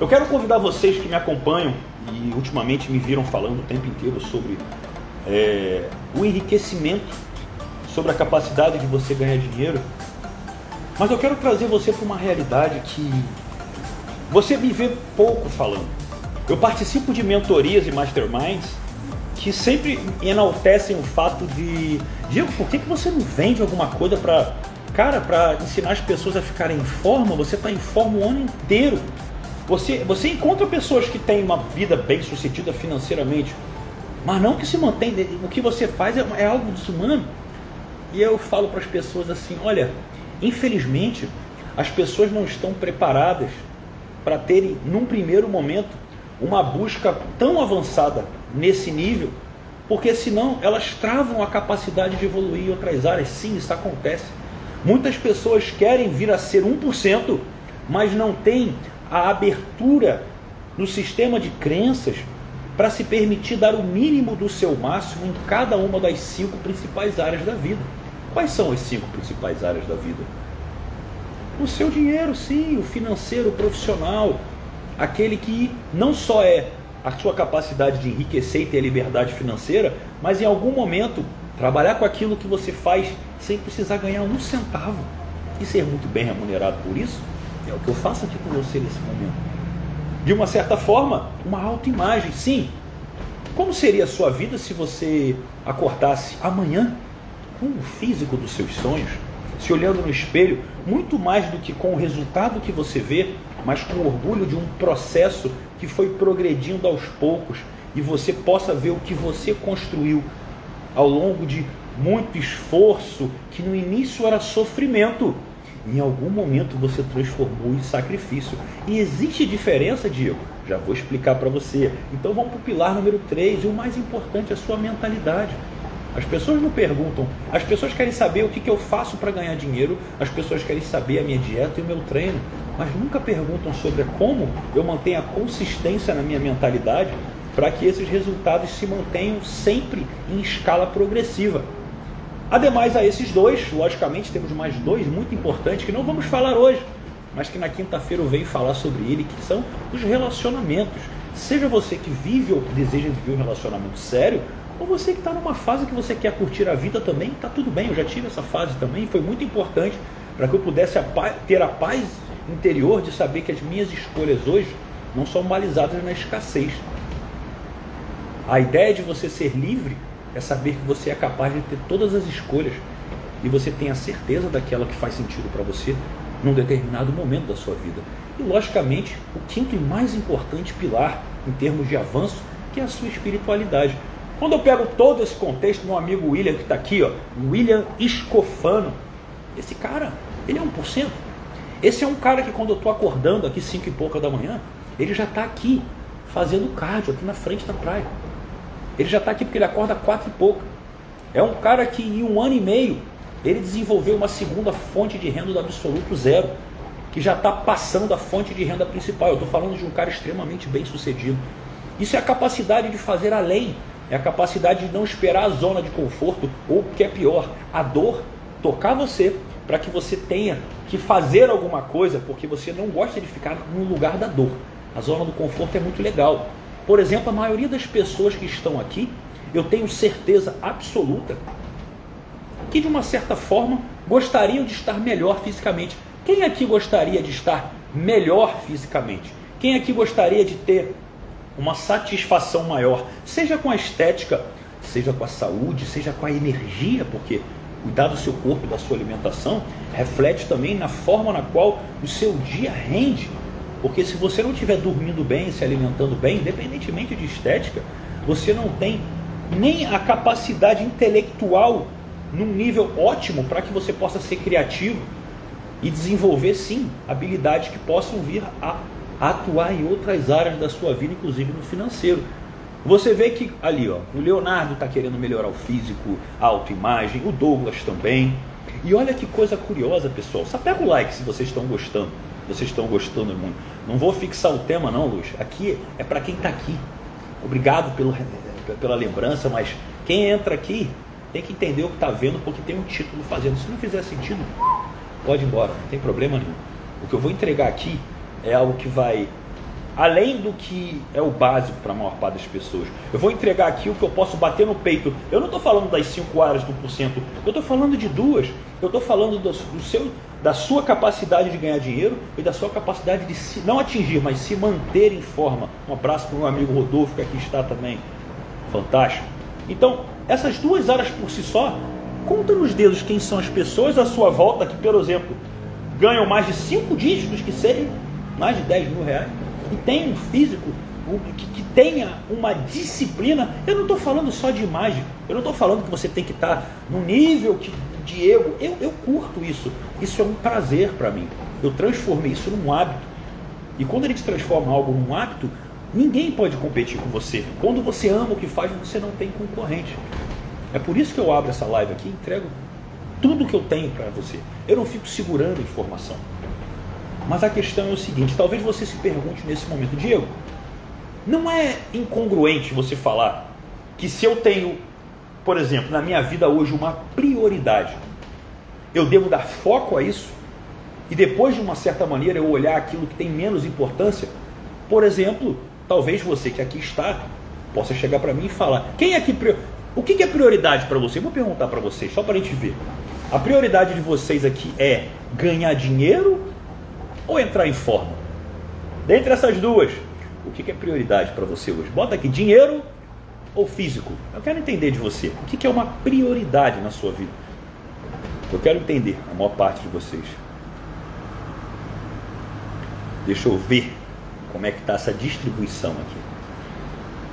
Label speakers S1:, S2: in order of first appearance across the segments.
S1: Eu quero convidar vocês que me acompanham e ultimamente me viram falando o tempo inteiro sobre é, o enriquecimento, sobre a capacidade de você ganhar dinheiro. Mas eu quero trazer você para uma realidade que você me vê pouco falando. Eu participo de mentorias e masterminds que sempre enaltecem o fato de Diego, por que, que você não vende alguma coisa para cara, para ensinar as pessoas a ficarem em forma? Você está em forma o ano inteiro. Você, você encontra pessoas que têm uma vida bem sucedida financeiramente, mas não que se mantém. O que você faz é, é algo desumano. E eu falo para as pessoas assim: olha, infelizmente, as pessoas não estão preparadas para terem, num primeiro momento, uma busca tão avançada nesse nível, porque senão elas travam a capacidade de evoluir em outras áreas. Sim, isso acontece. Muitas pessoas querem vir a ser 1%, mas não têm a abertura no sistema de crenças para se permitir dar o mínimo do seu máximo em cada uma das cinco principais áreas da vida. Quais são as cinco principais áreas da vida? O seu dinheiro, sim, o financeiro, o profissional, aquele que não só é a sua capacidade de enriquecer e ter liberdade financeira, mas em algum momento trabalhar com aquilo que você faz sem precisar ganhar um centavo e ser muito bem remunerado por isso é o que eu faço aqui com você nesse momento. De uma certa forma, uma autoimagem. Sim. Como seria a sua vida se você acordasse amanhã com o físico dos seus sonhos, se olhando no espelho, muito mais do que com o resultado que você vê, mas com orgulho de um processo que foi progredindo aos poucos e você possa ver o que você construiu ao longo de muito esforço, que no início era sofrimento, em algum momento você transformou em sacrifício. E existe diferença, Diego? Já vou explicar para você. Então vamos para o pilar número 3. E o mais importante é a sua mentalidade. As pessoas não perguntam, as pessoas querem saber o que, que eu faço para ganhar dinheiro, as pessoas querem saber a minha dieta e o meu treino, mas nunca perguntam sobre como eu mantenho a consistência na minha mentalidade para que esses resultados se mantenham sempre em escala progressiva. Ademais a esses dois, logicamente temos mais dois muito importantes que não vamos falar hoje, mas que na quinta-feira eu venho falar sobre ele, que são os relacionamentos. Seja você que vive ou deseja viver um relacionamento sério, ou você que está numa fase que você quer curtir a vida também, está tudo bem. Eu já tive essa fase também, foi muito importante para que eu pudesse ter a paz interior de saber que as minhas escolhas hoje não são balizadas na escassez. A ideia de você ser livre é saber que você é capaz de ter todas as escolhas e você tem a certeza daquela que faz sentido para você num determinado momento da sua vida. E logicamente, o quinto e mais importante pilar em termos de avanço, que é a sua espiritualidade. Quando eu pego todo esse contexto, meu amigo William que está aqui, ó, William Escofano, esse cara, ele é 1%. Esse é um cara que quando eu estou acordando aqui 5 e pouca da manhã, ele já está aqui fazendo cardio aqui na frente da praia. Ele já está aqui porque ele acorda quatro e pouco. É um cara que em um ano e meio ele desenvolveu uma segunda fonte de renda do absoluto zero, que já está passando a fonte de renda principal. Eu estou falando de um cara extremamente bem sucedido. Isso é a capacidade de fazer além, é a capacidade de não esperar a zona de conforto, ou o que é pior, a dor tocar você para que você tenha que fazer alguma coisa, porque você não gosta de ficar no lugar da dor. A zona do conforto é muito legal. Por exemplo, a maioria das pessoas que estão aqui, eu tenho certeza absoluta que de uma certa forma gostariam de estar melhor fisicamente. Quem aqui gostaria de estar melhor fisicamente? Quem aqui gostaria de ter uma satisfação maior, seja com a estética, seja com a saúde, seja com a energia, porque cuidar do seu corpo da sua alimentação reflete também na forma na qual o seu dia rende porque se você não estiver dormindo bem, se alimentando bem, independentemente de estética, você não tem nem a capacidade intelectual num nível ótimo para que você possa ser criativo e desenvolver sim habilidades que possam vir a atuar em outras áreas da sua vida, inclusive no financeiro. Você vê que ali, ó, o Leonardo está querendo melhorar o físico, a autoimagem, o Douglas também. E olha que coisa curiosa, pessoal. Só pega o like se vocês estão gostando vocês estão gostando muito. Não vou fixar o tema não, Luz. Aqui é para quem está aqui. Obrigado pelo, pela lembrança, mas quem entra aqui tem que entender o que está vendo porque tem um título fazendo. Se não fizer sentido, pode ir embora, não tem problema nenhum. O que eu vou entregar aqui é algo que vai além do que é o básico para a maior parte das pessoas. Eu vou entregar aqui o que eu posso bater no peito. Eu não estou falando das 5 áreas do porcento, eu estou falando de duas. Eu estou falando do, do, seu, da sua capacidade de ganhar dinheiro e da sua capacidade de se, não atingir, mas se manter em forma. Um abraço para o meu amigo Rodolfo, que aqui está também. Fantástico. Então, essas duas áreas por si só, conta nos dedos quem são as pessoas à sua volta que, por exemplo, ganham mais de 5 dígitos, que sejam mais de 10 mil reais e tem um físico que, que tenha uma disciplina, eu não estou falando só de imagem, eu não estou falando que você tem que estar tá no nível que, de ego, eu, eu curto isso, isso é um prazer para mim, eu transformei isso num hábito, e quando a gente transforma algo num hábito, ninguém pode competir com você, quando você ama o que faz, você não tem concorrente, é por isso que eu abro essa live aqui e entrego tudo que eu tenho para você, eu não fico segurando informação, mas a questão é o seguinte: talvez você se pergunte nesse momento, Diego, não é incongruente você falar que se eu tenho, por exemplo, na minha vida hoje uma prioridade, eu devo dar foco a isso e depois de uma certa maneira eu olhar aquilo que tem menos importância? Por exemplo, talvez você que aqui está possa chegar para mim e falar: quem é que o que é prioridade para você? Eu vou perguntar para vocês, só para a gente ver. A prioridade de vocês aqui é ganhar dinheiro ou entrar em forma? Dentre essas duas, o que é prioridade para você hoje? Bota aqui dinheiro ou físico. Eu quero entender de você. O que é uma prioridade na sua vida? Eu quero entender a maior parte de vocês. Deixa eu ver como é que está essa distribuição aqui.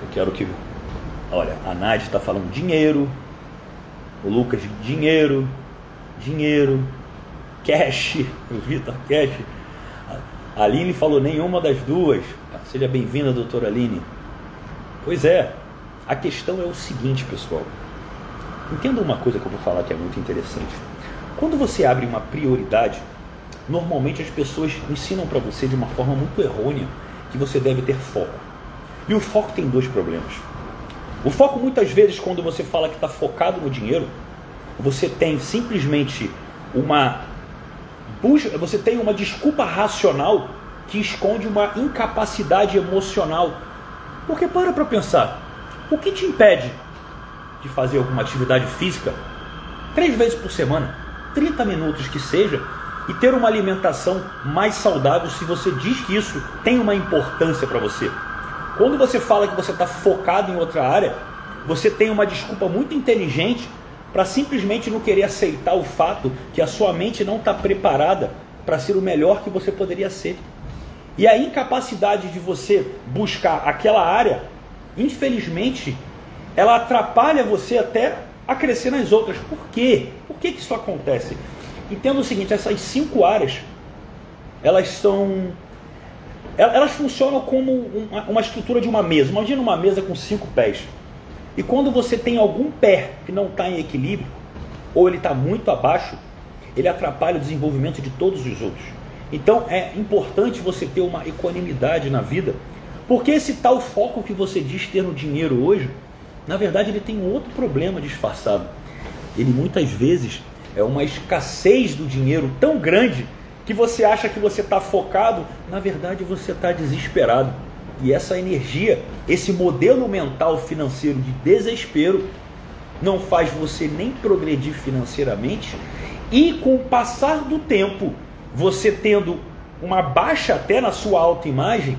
S1: Eu quero que. Olha, a Nádia está falando dinheiro. O Lucas, dinheiro. Dinheiro. Cash. O Vitor, cash. A Aline falou nenhuma das duas. Seja bem-vinda, doutora Aline. Pois é, a questão é o seguinte, pessoal. Entenda uma coisa que eu vou falar que é muito interessante. Quando você abre uma prioridade, normalmente as pessoas ensinam para você de uma forma muito errônea que você deve ter foco. E o foco tem dois problemas. O foco, muitas vezes, quando você fala que está focado no dinheiro, você tem simplesmente uma busca, você tem uma desculpa racional que esconde uma incapacidade emocional. Porque para para pensar, o que te impede de fazer alguma atividade física três vezes por semana, 30 minutos que seja, e ter uma alimentação mais saudável se você diz que isso tem uma importância para você? Quando você fala que você está focado em outra área, você tem uma desculpa muito inteligente para simplesmente não querer aceitar o fato que a sua mente não está preparada para ser o melhor que você poderia ser. E a incapacidade de você buscar aquela área, infelizmente, ela atrapalha você até a crescer nas outras. Por quê? Por que, que isso acontece? Entenda o seguinte: essas cinco áreas, elas são. Elas funcionam como uma estrutura de uma mesa. Imagina uma mesa com cinco pés. E quando você tem algum pé que não está em equilíbrio, ou ele está muito abaixo, ele atrapalha o desenvolvimento de todos os outros. Então é importante você ter uma equanimidade na vida, porque esse tal foco que você diz ter no dinheiro hoje, na verdade ele tem um outro problema disfarçado. Ele muitas vezes é uma escassez do dinheiro tão grande que você acha que você está focado, na verdade você está desesperado. E essa energia, esse modelo mental financeiro de desespero, não faz você nem progredir financeiramente, e com o passar do tempo, você tendo uma baixa até na sua autoimagem,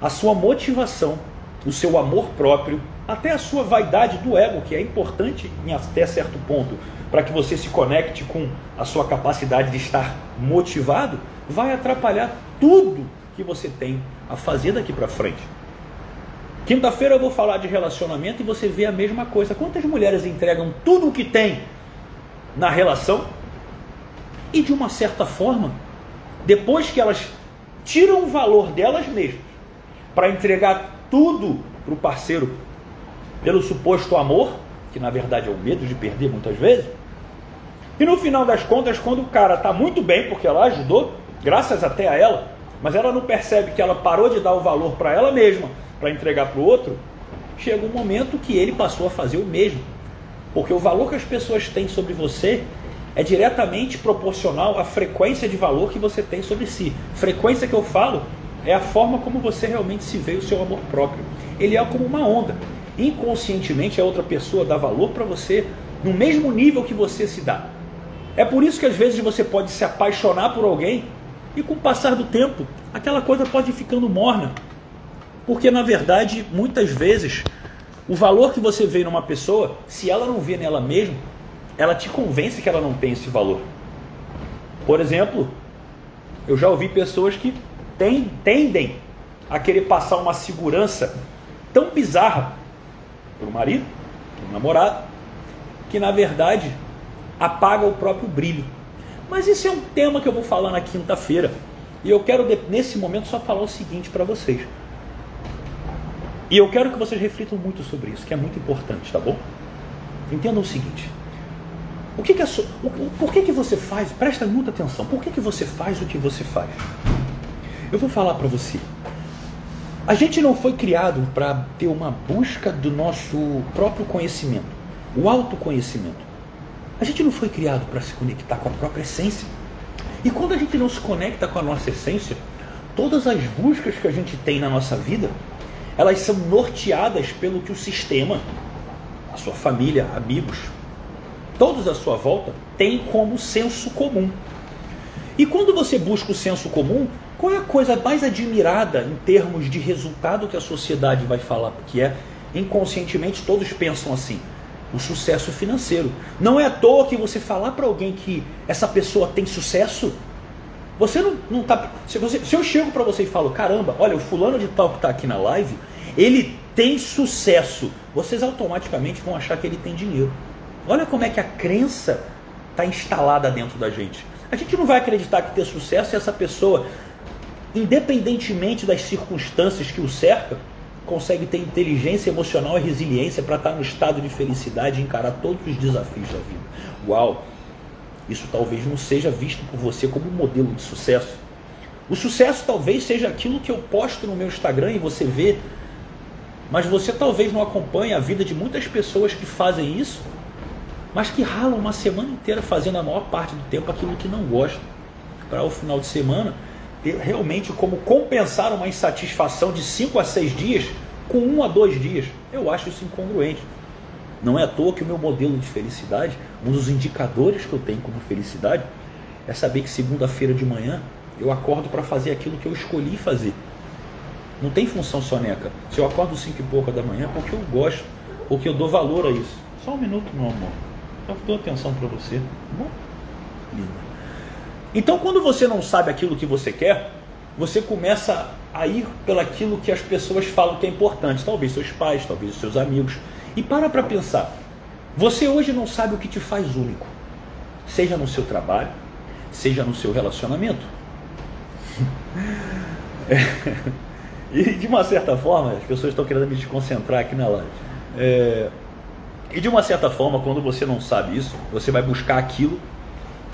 S1: a sua motivação, o seu amor próprio, até a sua vaidade do ego, que é importante em até certo ponto, para que você se conecte com a sua capacidade de estar motivado, vai atrapalhar tudo que você tem a fazer daqui para frente. Quinta-feira eu vou falar de relacionamento e você vê a mesma coisa. Quantas mulheres entregam tudo o que tem na relação e de uma certa forma, depois que elas tiram o valor delas mesmas para entregar tudo para o parceiro pelo suposto amor, que na verdade é o medo de perder muitas vezes, e no final das contas, quando o cara está muito bem, porque ela ajudou, graças até a ela, mas ela não percebe que ela parou de dar o valor para ela mesma para entregar para o outro, chega um momento que ele passou a fazer o mesmo. Porque o valor que as pessoas têm sobre você é diretamente proporcional à frequência de valor que você tem sobre si. Frequência que eu falo é a forma como você realmente se vê o seu amor próprio. Ele é como uma onda. Inconscientemente a outra pessoa dá valor para você no mesmo nível que você se dá. É por isso que às vezes você pode se apaixonar por alguém e com o passar do tempo aquela coisa pode ir ficando morna. Porque na verdade, muitas vezes, o valor que você vê numa pessoa, se ela não vê nela mesma, ela te convence que ela não tem esse valor. Por exemplo, eu já ouvi pessoas que tem, tendem a querer passar uma segurança tão bizarra para o marido, para o namorado, que na verdade apaga o próprio brilho. Mas isso é um tema que eu vou falar na quinta-feira. E eu quero, nesse momento, só falar o seguinte para vocês. E eu quero que vocês reflitam muito sobre isso, que é muito importante, tá bom? Entendam o seguinte. O que, que é so... o, por que, que você faz? Presta muita atenção. Por que, que você faz o que você faz? Eu vou falar para você. A gente não foi criado para ter uma busca do nosso próprio conhecimento, o autoconhecimento. A gente não foi criado para se conectar com a própria essência. E quando a gente não se conecta com a nossa essência, todas as buscas que a gente tem na nossa vida, elas são norteadas pelo que o sistema, a sua família, amigos, todos à sua volta têm como senso comum. E quando você busca o senso comum, qual é a coisa mais admirada em termos de resultado que a sociedade vai falar? Porque é inconscientemente todos pensam assim: o sucesso financeiro. Não é à toa que você falar para alguém que essa pessoa tem sucesso, você não, não tá. Se, você, se eu chego para você e falo, caramba, olha, o fulano de tal que está aqui na live, ele tem sucesso. Vocês automaticamente vão achar que ele tem dinheiro. Olha como é que a crença está instalada dentro da gente. A gente não vai acreditar que ter sucesso é essa pessoa, independentemente das circunstâncias que o cercam, consegue ter inteligência emocional e resiliência para estar no estado de felicidade e encarar todos os desafios da vida. Uau! Isso talvez não seja visto por você como um modelo de sucesso. O sucesso talvez seja aquilo que eu posto no meu Instagram e você vê, mas você talvez não acompanhe a vida de muitas pessoas que fazem isso, mas que ralam uma semana inteira fazendo a maior parte do tempo aquilo que não gostam, para o final de semana realmente como compensar uma insatisfação de 5 a 6 dias com 1 um a 2 dias. Eu acho isso incongruente. Não é à toa que o meu modelo de felicidade, um dos indicadores que eu tenho como felicidade, é saber que segunda-feira de manhã eu acordo para fazer aquilo que eu escolhi fazer. Não tem função soneca. Se eu acordo 5 e pouca da manhã, é porque eu gosto, porque eu dou valor a isso. Só um minuto, meu amor. Eu dou atenção para você. Tá bom? Linda. Então, quando você não sabe aquilo que você quer, você começa a ir pelaquilo que as pessoas falam que é importante. Talvez seus pais, talvez seus amigos. E para para pensar. Você hoje não sabe o que te faz único, seja no seu trabalho, seja no seu relacionamento. E de uma certa forma, as pessoas estão querendo me desconcentrar aqui na live. É... E de uma certa forma, quando você não sabe isso, você vai buscar aquilo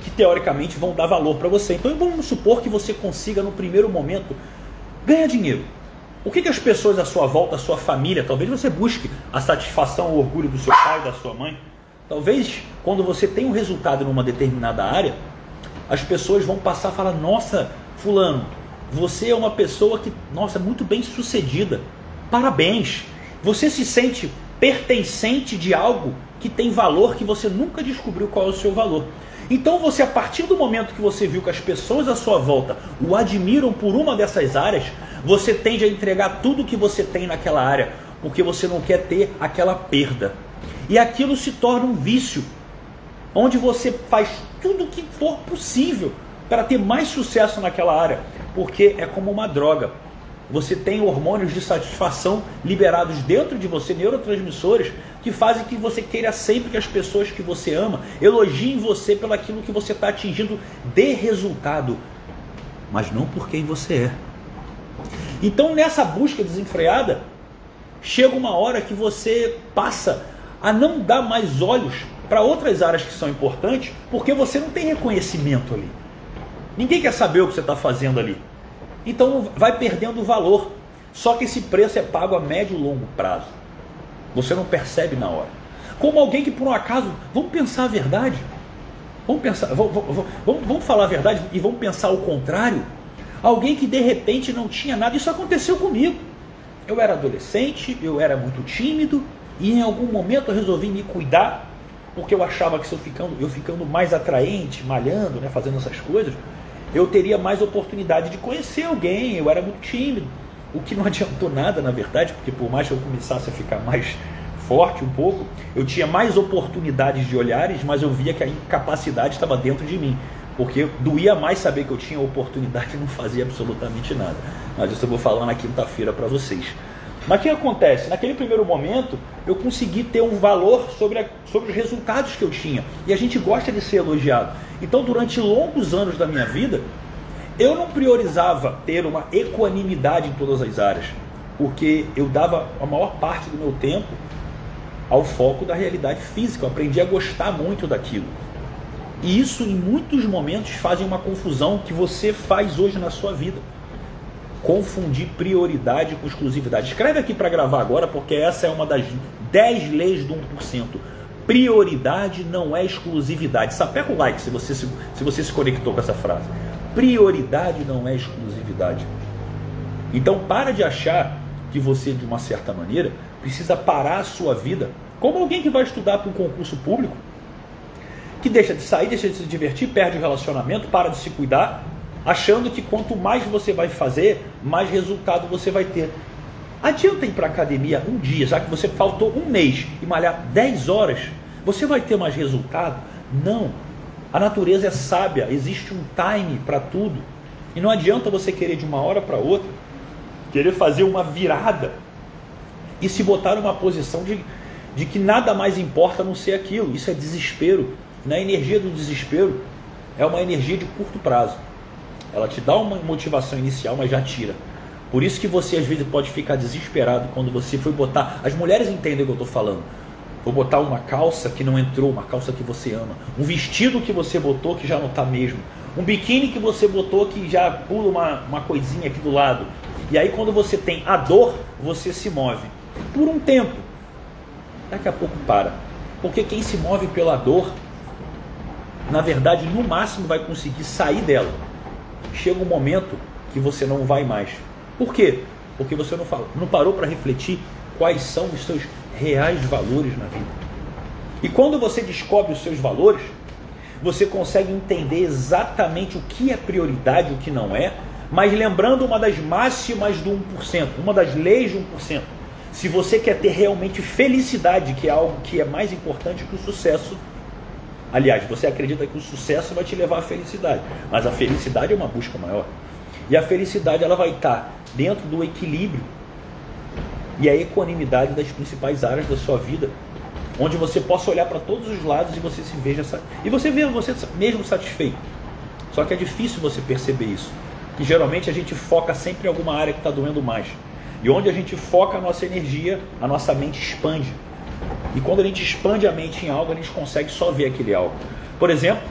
S1: que teoricamente vão dar valor para você. Então vamos supor que você consiga no primeiro momento ganhar dinheiro. O que, que as pessoas à sua volta, a sua família, talvez você busque a satisfação, o orgulho do seu pai, da sua mãe. Talvez quando você tem um resultado numa determinada área, as pessoas vão passar a falar: Nossa, Fulano, você é uma pessoa que, nossa, muito bem sucedida. Parabéns. Você se sente pertencente de algo que tem valor que você nunca descobriu qual é o seu valor. Então você, a partir do momento que você viu que as pessoas à sua volta o admiram por uma dessas áreas, você tende a entregar tudo que você tem naquela área, porque você não quer ter aquela perda. E aquilo se torna um vício, onde você faz tudo o que for possível para ter mais sucesso naquela área, porque é como uma droga. Você tem hormônios de satisfação liberados dentro de você, neurotransmissores, que fazem que você queira sempre que as pessoas que você ama elogiem você pelo aquilo que você está atingindo de resultado, mas não por quem você é. Então, nessa busca desenfreada, chega uma hora que você passa a não dar mais olhos para outras áreas que são importantes, porque você não tem reconhecimento ali. Ninguém quer saber o que você está fazendo ali. Então vai perdendo valor. Só que esse preço é pago a médio e longo prazo. Você não percebe na hora. Como alguém que por um acaso, vamos pensar a verdade. Vamos pensar, vamos, vamos, vamos falar a verdade e vamos pensar o contrário. Alguém que de repente não tinha nada. Isso aconteceu comigo. Eu era adolescente, eu era muito tímido e em algum momento eu resolvi me cuidar porque eu achava que se eu ficando, eu ficando mais atraente, malhando, né, fazendo essas coisas, eu teria mais oportunidade de conhecer alguém. Eu era muito tímido, o que não adiantou nada, na verdade, porque por mais que eu começasse a ficar mais forte um pouco, eu tinha mais oportunidades de olhares, mas eu via que a incapacidade estava dentro de mim. Porque doía mais saber que eu tinha oportunidade e não fazia absolutamente nada. Mas isso eu vou falar na quinta-feira para vocês. Mas o que acontece? Naquele primeiro momento, eu consegui ter um valor sobre, a, sobre os resultados que eu tinha. E a gente gosta de ser elogiado. Então, durante longos anos da minha vida, eu não priorizava ter uma equanimidade em todas as áreas, porque eu dava a maior parte do meu tempo ao foco da realidade física. Eu aprendi a gostar muito daquilo. E isso, em muitos momentos, faz uma confusão que você faz hoje na sua vida confundir prioridade com exclusividade. Escreve aqui para gravar agora, porque essa é uma das 10 leis do 1%. Prioridade não é exclusividade. Sapeca o like se você se, se você se conectou com essa frase. Prioridade não é exclusividade. Então para de achar que você, de uma certa maneira, precisa parar a sua vida como alguém que vai estudar para um concurso público, que deixa de sair, deixa de se divertir, perde o relacionamento, para de se cuidar achando que quanto mais você vai fazer, mais resultado você vai ter. Adianta ir para a academia um dia, já que você faltou um mês e malhar 10 horas, você vai ter mais resultado? Não. A natureza é sábia, existe um time para tudo. E não adianta você querer de uma hora para outra, querer fazer uma virada e se botar numa posição de, de que nada mais importa a não ser aquilo. Isso é desespero. Na né? energia do desespero é uma energia de curto prazo. Ela te dá uma motivação inicial, mas já tira. Por isso que você às vezes pode ficar desesperado quando você foi botar. As mulheres entendem o que eu estou falando. Vou botar uma calça que não entrou, uma calça que você ama. Um vestido que você botou que já não está mesmo. Um biquíni que você botou que já pula uma, uma coisinha aqui do lado. E aí quando você tem a dor, você se move. Por um tempo. Daqui a pouco para. Porque quem se move pela dor, na verdade, no máximo vai conseguir sair dela chega um momento que você não vai mais. Por quê? Porque você não, fala, não parou para refletir quais são os seus reais valores na vida. E quando você descobre os seus valores, você consegue entender exatamente o que é prioridade e o que não é, mas lembrando uma das máximas do 1%, uma das leis do 1%. Se você quer ter realmente felicidade, que é algo que é mais importante que o sucesso, Aliás, você acredita que o sucesso vai te levar à felicidade, mas a felicidade é uma busca maior. E a felicidade ela vai estar dentro do equilíbrio e a equanimidade das principais áreas da sua vida, onde você possa olhar para todos os lados e você se veja e você veja você mesmo satisfeito. Só que é difícil você perceber isso, que geralmente a gente foca sempre em alguma área que está doendo mais. E onde a gente foca a nossa energia, a nossa mente expande. E quando a gente expande a mente em algo, a gente consegue só ver aquele algo. Por exemplo,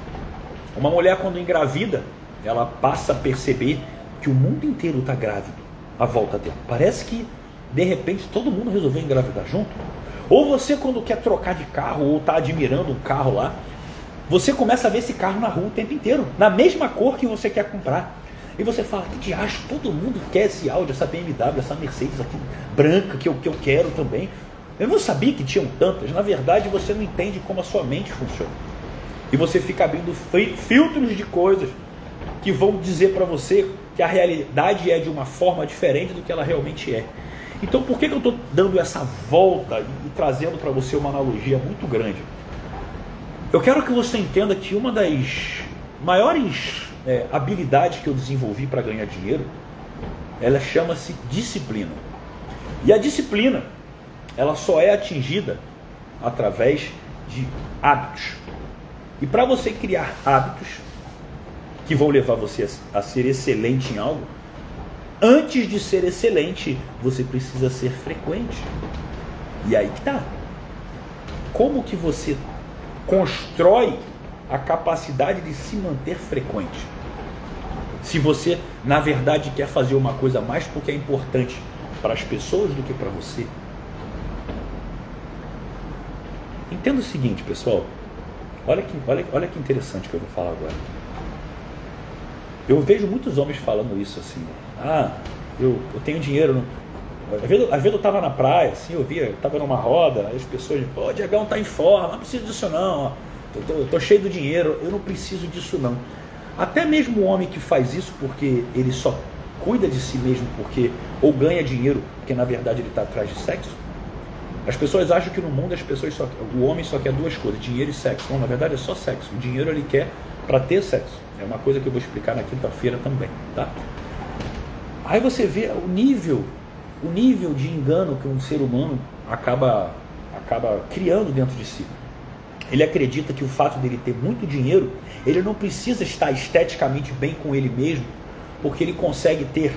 S1: uma mulher quando engravida, ela passa a perceber que o mundo inteiro está grávido à volta dela. Parece que de repente todo mundo resolveu engravidar junto. Ou você quando quer trocar de carro ou está admirando um carro lá, você começa a ver esse carro na rua o tempo inteiro, na mesma cor que você quer comprar. E você fala, que de acho, todo mundo quer esse Audi, essa BMW, essa Mercedes aqui branca que eu, que eu quero também. Eu não sabia que tinham tantas. Na verdade, você não entende como a sua mente funciona. E você fica abrindo filtros de coisas que vão dizer para você que a realidade é de uma forma diferente do que ela realmente é. Então, por que, que eu estou dando essa volta e trazendo para você uma analogia muito grande? Eu quero que você entenda que uma das maiores é, habilidades que eu desenvolvi para ganhar dinheiro, ela chama-se disciplina. E a disciplina ela só é atingida através de hábitos. E para você criar hábitos que vão levar você a ser excelente em algo, antes de ser excelente, você precisa ser frequente. E aí que tá. Como que você constrói a capacidade de se manter frequente? Se você, na verdade, quer fazer uma coisa mais porque é importante para as pessoas do que para você, Entenda o seguinte, pessoal. Olha que, olha, olha que interessante que eu vou falar agora. Eu vejo muitos homens falando isso assim. Ah, eu, eu tenho dinheiro. No... Às vezes, às vezes eu estava na praia, assim, eu via, estava numa roda, as pessoas, pô, o Diegão tá em forma, não preciso disso não, eu tô, tô cheio do dinheiro, eu não preciso disso não. Até mesmo o homem que faz isso porque ele só cuida de si mesmo porque ou ganha dinheiro porque na verdade ele está atrás de sexo. As pessoas acham que no mundo as pessoas só, o homem só quer duas coisas, dinheiro e sexo. Não, na verdade é só sexo. O dinheiro ele quer para ter sexo. É uma coisa que eu vou explicar na quinta-feira também, tá? Aí você vê o nível, o nível de engano que um ser humano acaba acaba criando dentro de si. Ele acredita que o fato dele ter muito dinheiro, ele não precisa estar esteticamente bem com ele mesmo, porque ele consegue ter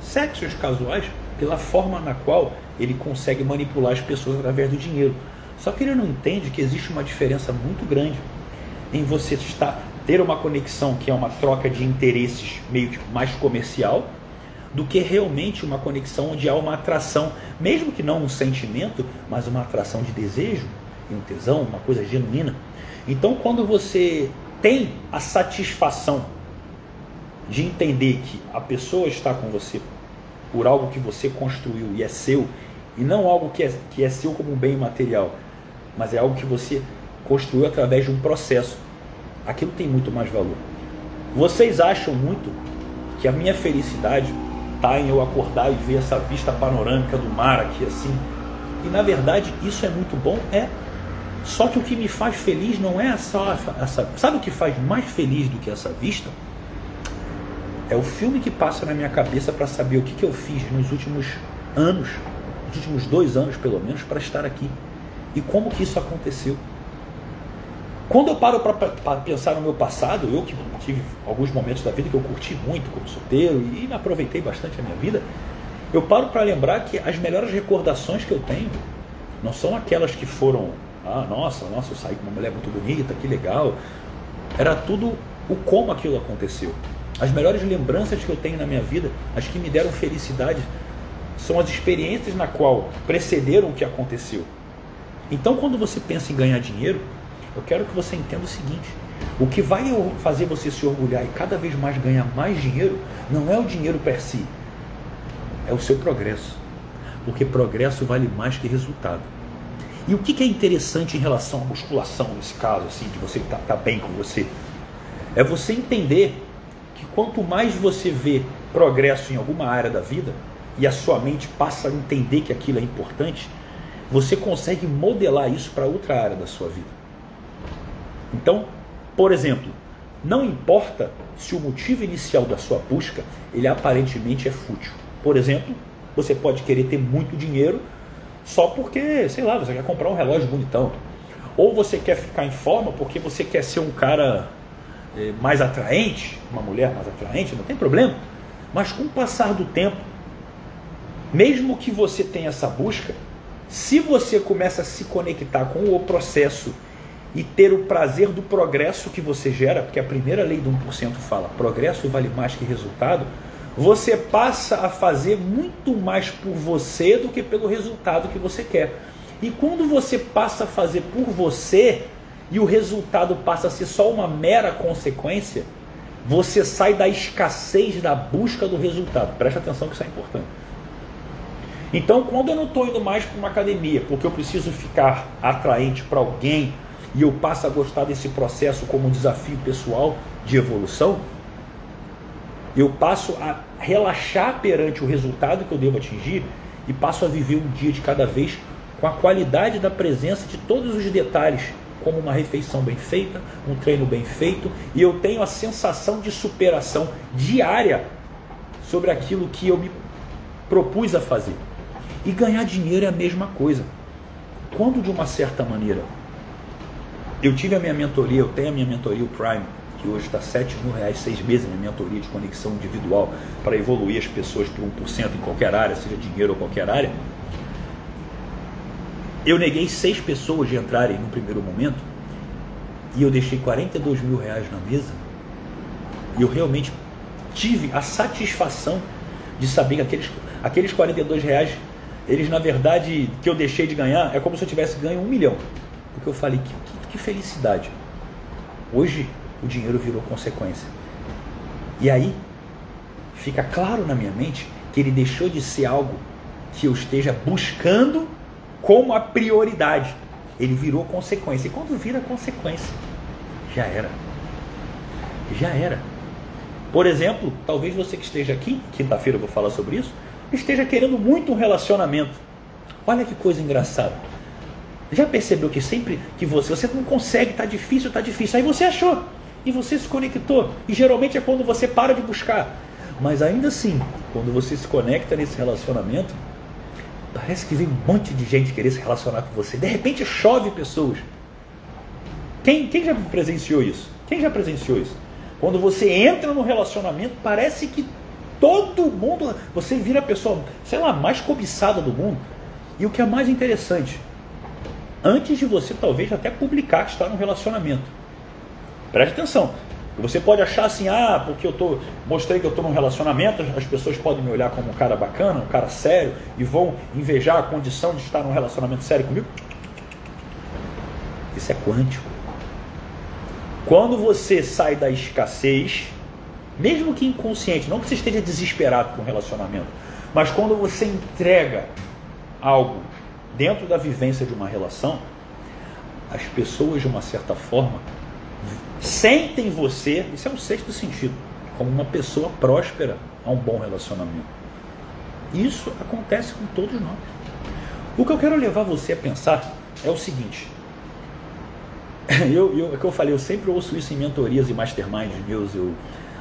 S1: sexos casuais pela forma na qual ele consegue manipular as pessoas através do dinheiro. Só que ele não entende que existe uma diferença muito grande em você estar, ter uma conexão que é uma troca de interesses meio que mais comercial, do que realmente uma conexão onde há uma atração, mesmo que não um sentimento, mas uma atração de desejo, um tesão, uma coisa genuína. Então, quando você tem a satisfação de entender que a pessoa está com você por algo que você construiu e é seu, e não algo que é, que é seu como um bem material, mas é algo que você construiu através de um processo, aquilo tem muito mais valor. Vocês acham muito que a minha felicidade está em eu acordar e ver essa vista panorâmica do mar aqui assim? E na verdade isso é muito bom, é só que o que me faz feliz não é só essa. Sabe o que faz mais feliz do que essa vista? É o filme que passa na minha cabeça para saber o que, que eu fiz nos últimos anos, nos últimos dois anos pelo menos, para estar aqui. E como que isso aconteceu. Quando eu paro para pensar no meu passado, eu que tive alguns momentos da vida que eu curti muito como solteiro e aproveitei bastante a minha vida, eu paro para lembrar que as melhores recordações que eu tenho não são aquelas que foram ah, nossa, nossa, eu saí com uma mulher muito bonita, que legal. Era tudo o como aquilo aconteceu. As melhores lembranças que eu tenho na minha vida, as que me deram felicidade, são as experiências na qual precederam o que aconteceu. Então, quando você pensa em ganhar dinheiro, eu quero que você entenda o seguinte: o que vai fazer você se orgulhar e cada vez mais ganhar mais dinheiro não é o dinheiro per si, é o seu progresso. Porque progresso vale mais que resultado. E o que, é interessante em relação à musculação, nesse caso, assim, de você estar tá, tá bem com você? É você entender que quanto mais você vê progresso em alguma área da vida, e a sua mente passa a entender que aquilo é importante, você consegue modelar isso para outra área da sua vida. Então, por exemplo, não importa se o motivo inicial da sua busca ele aparentemente é fútil. Por exemplo, você pode querer ter muito dinheiro só porque, sei lá, você quer comprar um relógio bonitão. Ou você quer ficar em forma porque você quer ser um cara mais atraente, uma mulher mais atraente, não tem problema. Mas com o passar do tempo, mesmo que você tenha essa busca, se você começa a se conectar com o processo e ter o prazer do progresso que você gera, porque a primeira lei do 1% fala progresso vale mais que resultado, você passa a fazer muito mais por você do que pelo resultado que você quer. E quando você passa a fazer por você e o resultado passa a ser só uma mera consequência, você sai da escassez da busca do resultado. Presta atenção que isso é importante. Então, quando eu não estou indo mais para uma academia, porque eu preciso ficar atraente para alguém e eu passo a gostar desse processo como um desafio pessoal de evolução, eu passo a relaxar perante o resultado que eu devo atingir e passo a viver um dia de cada vez com a qualidade da presença de todos os detalhes, como uma refeição bem feita, um treino bem feito, e eu tenho a sensação de superação diária sobre aquilo que eu me propus a fazer. E ganhar dinheiro é a mesma coisa. Quando de uma certa maneira eu tive a minha mentoria, eu tenho a minha mentoria, o Prime, que hoje está 7 mil reais seis meses na mentoria de conexão individual para evoluir as pessoas por 1% em qualquer área, seja dinheiro ou qualquer área. Eu neguei seis pessoas de entrarem no primeiro momento e eu deixei 42 mil reais na mesa e eu realmente tive a satisfação de saber que aqueles, aqueles 42 reais, eles na verdade, que eu deixei de ganhar, é como se eu tivesse ganho um milhão. Porque eu falei, que, que, que felicidade. Hoje o dinheiro virou consequência. E aí fica claro na minha mente que ele deixou de ser algo que eu esteja buscando como a prioridade. Ele virou consequência. E quando vira consequência, já era. Já era. Por exemplo, talvez você que esteja aqui, quinta-feira eu vou falar sobre isso, esteja querendo muito um relacionamento. Olha que coisa engraçada. Já percebeu que sempre que você, você não consegue, está difícil, está difícil. Aí você achou e você se conectou. E geralmente é quando você para de buscar. Mas ainda assim, quando você se conecta nesse relacionamento, parece que vem um monte de gente querer se relacionar com você. De repente chove pessoas. Quem, quem já presenciou isso? Quem já presenciou isso? Quando você entra no relacionamento, parece que todo mundo, você vira a pessoa, sei lá, mais cobiçada do mundo. E o que é mais interessante, antes de você talvez até publicar que está no relacionamento. Preste atenção. Você pode achar assim, ah, porque eu tô, mostrei que eu estou num relacionamento, as pessoas podem me olhar como um cara bacana, um cara sério, e vão invejar a condição de estar num relacionamento sério comigo. Isso é quântico. Quando você sai da escassez, mesmo que inconsciente, não que você esteja desesperado com o relacionamento, mas quando você entrega algo dentro da vivência de uma relação, as pessoas, de uma certa forma, sentem você, isso é um sexto sentido, como uma pessoa próspera a um bom relacionamento. Isso acontece com todos nós. O que eu quero levar você a pensar é o seguinte: eu, eu, é que eu falei, eu sempre ouço isso em mentorias e masterminds meus. Eu,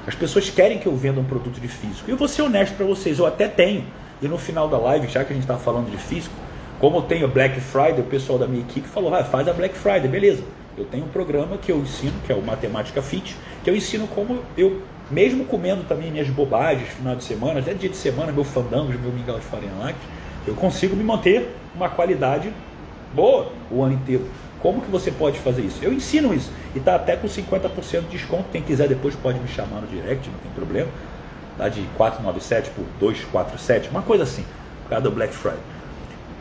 S1: as pessoas querem que eu venda um produto de físico. E eu vou ser honesto para vocês, eu até tenho. E no final da live, já que a gente está falando de físico, como eu tenho Black Friday, o pessoal da minha equipe falou, ah, faz a Black Friday, beleza. Eu tenho um programa que eu ensino, que é o Matemática Fit, que eu ensino como eu, mesmo comendo também minhas bobagens, final de semana, até dia de semana, meu fandango, meu mingau de farinha láctea, eu consigo me manter uma qualidade boa o ano inteiro. Como que você pode fazer isso? Eu ensino isso. E está até com 50% de desconto. Quem quiser depois pode me chamar no direct, não tem problema. Tá de 497 por 247, uma coisa assim, por causa do Black Friday.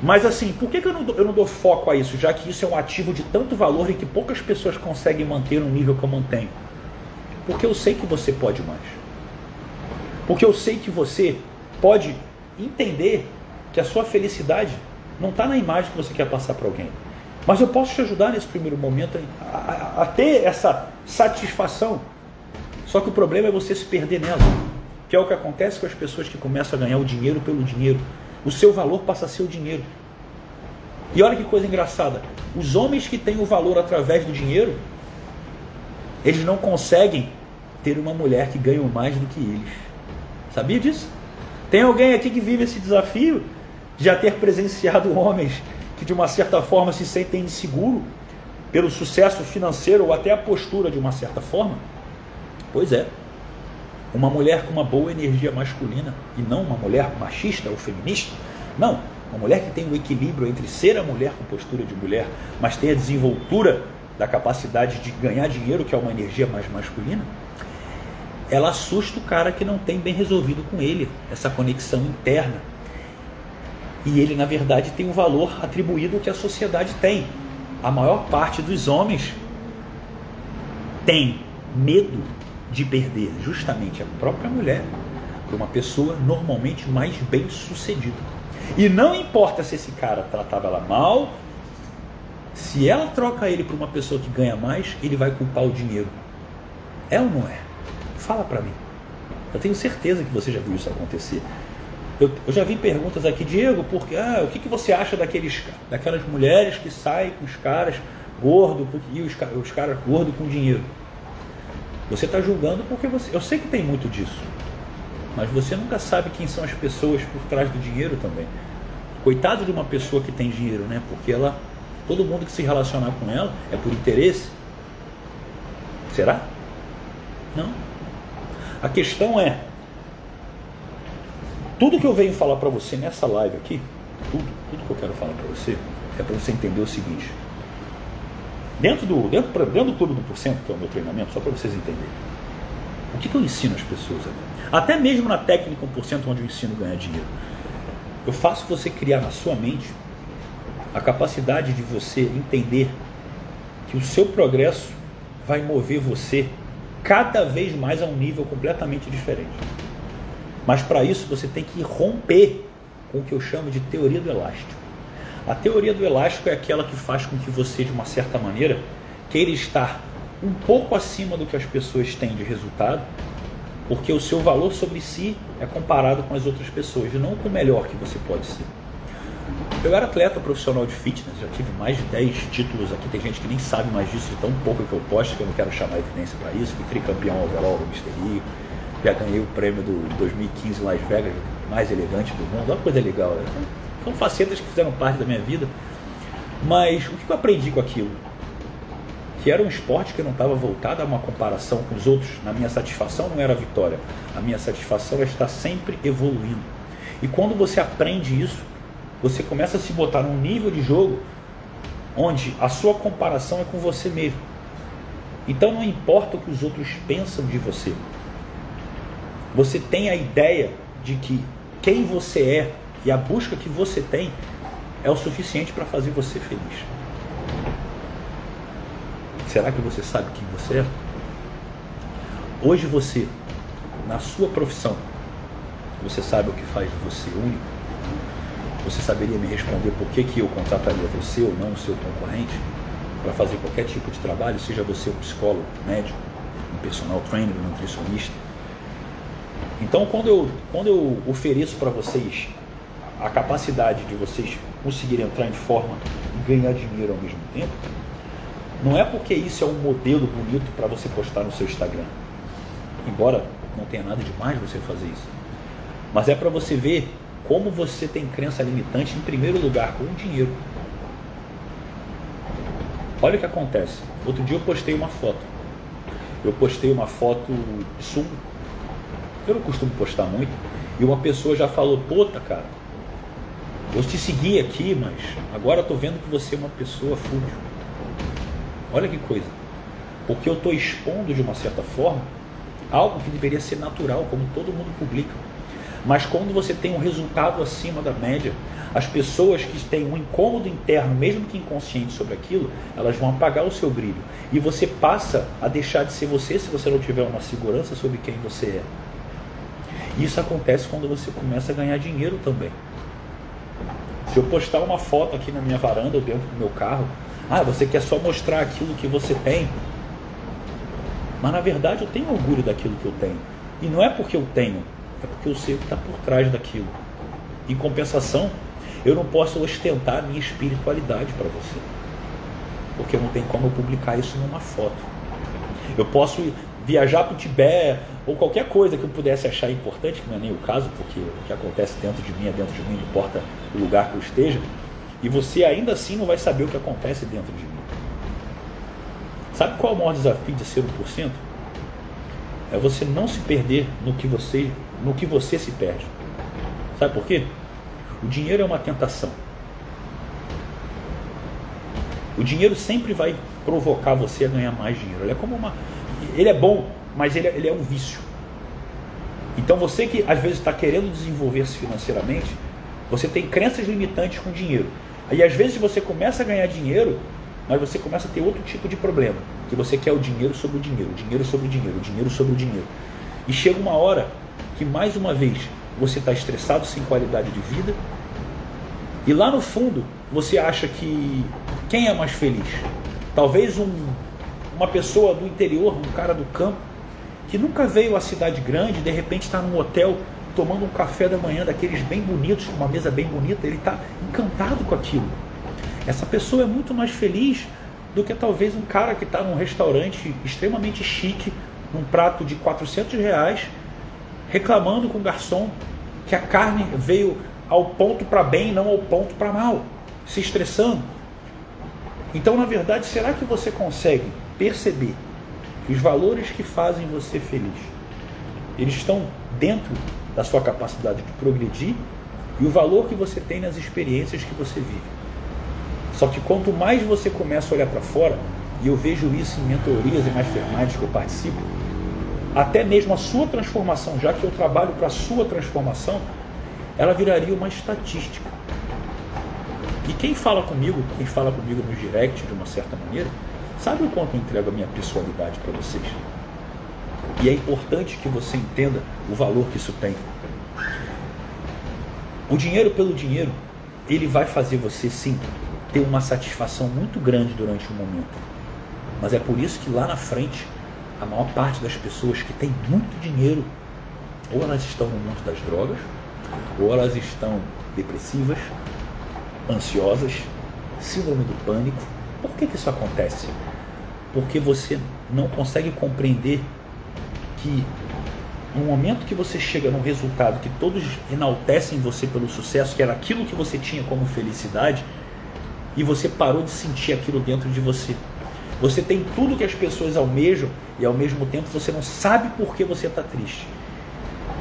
S1: Mas assim, por que, que eu, não dou, eu não dou foco a isso, já que isso é um ativo de tanto valor e que poucas pessoas conseguem manter no nível que eu mantenho? Porque eu sei que você pode mais. Porque eu sei que você pode entender que a sua felicidade não está na imagem que você quer passar para alguém. Mas eu posso te ajudar nesse primeiro momento a, a, a, ter essa satisfação. Só que o problema é você se perder nela. Que é o que acontece com as pessoas que começam a ganhar o dinheiro pelo dinheiro. O seu valor passa a ser o dinheiro. E olha que coisa engraçada. Os homens que têm o valor através do dinheiro, eles não conseguem ter uma mulher que ganha mais do que eles. Sabia disso? Tem alguém aqui que vive esse desafio de já ter presenciado homens que de uma certa forma se sentem inseguros pelo sucesso financeiro ou até a postura de uma certa forma? Pois é. Uma mulher com uma boa energia masculina e não uma mulher machista ou feminista. Não, uma mulher que tem o um equilíbrio entre ser a mulher com postura de mulher, mas tem a desenvoltura da capacidade de ganhar dinheiro, que é uma energia mais masculina, ela assusta o cara que não tem bem resolvido com ele essa conexão interna e ele, na verdade, tem um valor atribuído que a sociedade tem. A maior parte dos homens tem medo de perder justamente a própria mulher para uma pessoa normalmente mais bem sucedida. E não importa se esse cara tratava ela mal, se ela troca ele para uma pessoa que ganha mais, ele vai culpar o dinheiro. É ou não é? Fala para mim. Eu tenho certeza que você já viu isso acontecer. Eu, eu, já vi perguntas aqui, Diego, porque, ah, o que, que você acha daqueles, daquelas mulheres que saem com os caras gordos e os, os caras gordos com dinheiro? Você está julgando porque você. Eu sei que tem muito disso. Mas você nunca sabe quem são as pessoas por trás do dinheiro também. Coitado de uma pessoa que tem dinheiro, né? Porque ela. Todo mundo que se relacionar com ela é por interesse. Será? Não. A questão é, tudo que eu venho falar para você nessa live aqui, tudo, tudo que eu quero falar para você, é para você entender o seguinte. Dentro do, dentro, dentro do Clube do Porcento, que é o meu treinamento, só para vocês entenderem. O que, que eu ensino as pessoas ali? Até mesmo na técnica 1%, onde eu ensino ganhar dinheiro. Eu faço você criar na sua mente a capacidade de você entender que o seu progresso vai mover você cada vez mais a um nível completamente diferente. Mas para isso você tem que romper com o que eu chamo de teoria do elástico. A teoria do elástico é aquela que faz com que você, de uma certa maneira, queira estar um pouco acima do que as pessoas têm de resultado, porque o seu valor sobre si é comparado com as outras pessoas e não com o melhor que você pode ser. Eu era atleta profissional de fitness, já tive mais de 10 títulos aqui. Tem gente que nem sabe mais disso, de tão pouco que eu posto, que eu não quero chamar evidência para isso. Fui tricampeão overall do Mister Rio, já ganhei o prêmio do 2015 Las Vegas, mais elegante do mundo. Olha uma coisa legal. Né? São facetas que fizeram parte da minha vida. Mas o que eu aprendi com aquilo? Que era um esporte que não estava voltado a uma comparação com os outros. Na minha satisfação não era a vitória. A minha satisfação é estar sempre evoluindo. E quando você aprende isso, você começa a se botar num nível de jogo onde a sua comparação é com você mesmo. Então não importa o que os outros pensam de você. Você tem a ideia de que quem você é e a busca que você tem é o suficiente para fazer você feliz. Será que você sabe quem você é? Hoje você, na sua profissão, você sabe o que faz de você único? Você saberia me responder por que, que eu contrataria você ou não o seu concorrente para fazer qualquer tipo de trabalho, seja você um psicólogo, médico, um personal trainer, um nutricionista? Então, quando eu, quando eu ofereço para vocês a capacidade de vocês conseguirem entrar em forma e ganhar dinheiro ao mesmo tempo, não é porque isso é um modelo bonito para você postar no seu Instagram. Embora não tenha nada demais você fazer isso. Mas é para você ver como você tem crença limitante, em primeiro lugar, com o dinheiro. Olha o que acontece. Outro dia eu postei uma foto. Eu postei uma foto de sumo. Eu não costumo postar muito. E uma pessoa já falou: Puta, cara, eu te segui aqui, mas agora tô vendo que você é uma pessoa fútil. Olha que coisa. Porque eu estou expondo de uma certa forma algo que deveria ser natural, como todo mundo publica. Mas quando você tem um resultado acima da média, as pessoas que têm um incômodo interno, mesmo que inconsciente sobre aquilo, elas vão apagar o seu brilho. E você passa a deixar de ser você se você não tiver uma segurança sobre quem você é. Isso acontece quando você começa a ganhar dinheiro também. Se eu postar uma foto aqui na minha varanda ou dentro do meu carro, ah, você quer só mostrar aquilo que você tem. Mas na verdade eu tenho orgulho daquilo que eu tenho. E não é porque eu tenho, é porque eu sei o que está por trás daquilo. Em compensação, eu não posso ostentar a minha espiritualidade para você. Porque não tem como eu publicar isso numa foto. Eu posso viajar para o Tibete ou qualquer coisa que eu pudesse achar importante, que não é nem o caso, porque o que acontece dentro de mim é dentro de mim, não importa o lugar que eu esteja, e você ainda assim não vai saber o que acontece dentro de mim. Sabe qual é o maior desafio de ser 1%? É você não se perder no que você no que você se perde. Sabe por quê? O dinheiro é uma tentação. O dinheiro sempre vai provocar você a ganhar mais dinheiro. Ele é como uma. Ele é bom, mas ele é, ele é um vício. Então você que às vezes está querendo desenvolver-se financeiramente, você tem crenças limitantes com dinheiro. Aí às vezes você começa a ganhar dinheiro, mas você começa a ter outro tipo de problema. Que você quer o dinheiro sobre o dinheiro, o dinheiro sobre o dinheiro, o dinheiro sobre o dinheiro. E chega uma hora que mais uma vez você está estressado sem qualidade de vida e lá no fundo você acha que quem é mais feliz? Talvez um, uma pessoa do interior, um cara do campo que nunca veio à cidade grande, de repente está num hotel tomando um café da manhã daqueles bem bonitos, uma mesa bem bonita, ele está encantado com aquilo. Essa pessoa é muito mais feliz do que talvez um cara que está num restaurante extremamente chique, num prato de 400 reais, reclamando com o garçom que a carne veio ao ponto para bem não ao ponto para mal, se estressando. Então, na verdade, será que você consegue perceber que os valores que fazem você feliz, eles estão dentro da sua capacidade de progredir e o valor que você tem nas experiências que você vive. Só que quanto mais você começa a olhar para fora, e eu vejo isso em mentorias e masterminds que eu participo, até mesmo a sua transformação, já que eu trabalho para a sua transformação, ela viraria uma estatística. E quem fala comigo, quem fala comigo no direct de uma certa maneira, sabe o quanto eu entrego a minha pessoalidade para vocês? E é importante que você entenda o valor que isso tem. O dinheiro pelo dinheiro, ele vai fazer você sim ter uma satisfação muito grande durante um momento. Mas é por isso que lá na frente, a maior parte das pessoas que tem muito dinheiro, ou elas estão no mundo das drogas, ou elas estão depressivas, ansiosas, síndrome do pânico. Por que, que isso acontece? Porque você não consegue compreender que no momento que você chega num resultado que todos enaltecem você pelo sucesso, que era aquilo que você tinha como felicidade, e você parou de sentir aquilo dentro de você. Você tem tudo que as pessoas almejam e ao mesmo tempo você não sabe por que você está triste.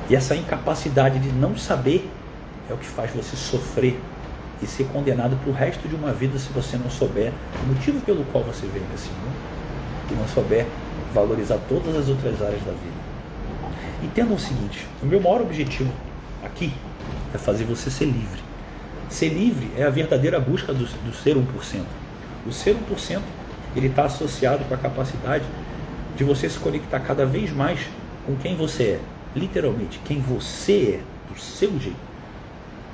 S1: E essa incapacidade de não saber é o que faz você sofrer e ser condenado para o resto de uma vida se você não souber o motivo pelo qual você veio nesse mundo e não souber valorizar todas as outras áreas da vida. Entendam o seguinte: o meu maior objetivo aqui é fazer você ser livre. Ser livre é a verdadeira busca do, do ser 1%. O ser 1% ele está associado com a capacidade de você se conectar cada vez mais com quem você é, literalmente, quem você é, do seu jeito.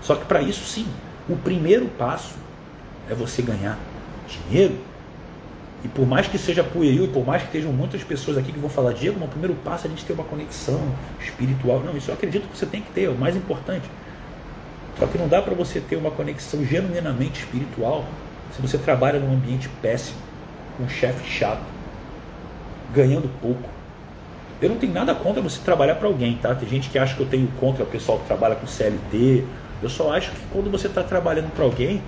S1: Só que para isso, sim, o primeiro passo é você ganhar dinheiro e por mais que seja pueril e por mais que estejam muitas pessoas aqui que vão falar, Diego, o primeiro passo a gente ter uma conexão espiritual. Não, isso eu acredito que você tem que ter, é o mais importante. Só que não dá para você ter uma conexão genuinamente espiritual se você trabalha num ambiente péssimo, com um chefe chato, ganhando pouco. Eu não tenho nada contra você trabalhar para alguém, tá? Tem gente que acha que eu tenho contra o pessoal que trabalha com CLT. Eu só acho que quando você está trabalhando para alguém,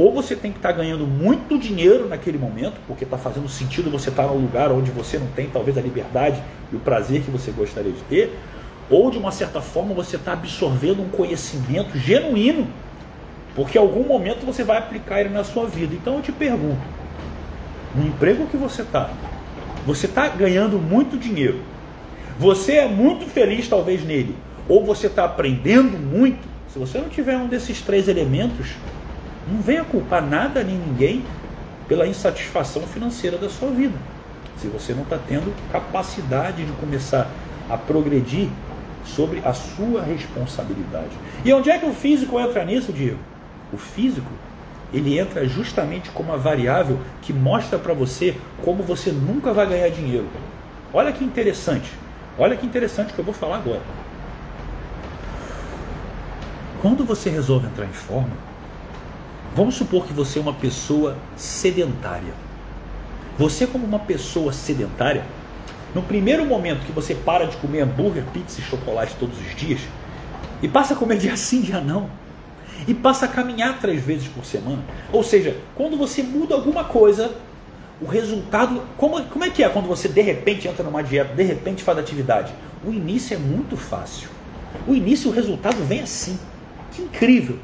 S1: ou você tem que estar tá ganhando muito dinheiro naquele momento, porque está fazendo sentido você estar tá num lugar onde você não tem talvez a liberdade e o prazer que você gostaria de ter, ou de uma certa forma você está absorvendo um conhecimento genuíno, porque em algum momento você vai aplicar ele na sua vida. Então eu te pergunto, no emprego que você está, você está ganhando muito dinheiro, você é muito feliz talvez nele, ou você está aprendendo muito, se você não tiver um desses três elementos, não venha culpar nada nem ninguém pela insatisfação financeira da sua vida. Se você não está tendo capacidade de começar a progredir sobre a sua responsabilidade. E onde é que o físico entra nisso, Diego? O físico, ele entra justamente como a variável que mostra para você como você nunca vai ganhar dinheiro. Olha que interessante. Olha que interessante que eu vou falar agora. Quando você resolve entrar em forma, Vamos supor que você é uma pessoa sedentária. Você, como uma pessoa sedentária, no primeiro momento que você para de comer hambúrguer, pizza e chocolate todos os dias, e passa a comer dia sim, dia não, e passa a caminhar três vezes por semana, ou seja, quando você muda alguma coisa, o resultado. Como, como é que é quando você de repente entra numa dieta, de repente faz atividade? O início é muito fácil. O início, o resultado vem assim. Que incrível!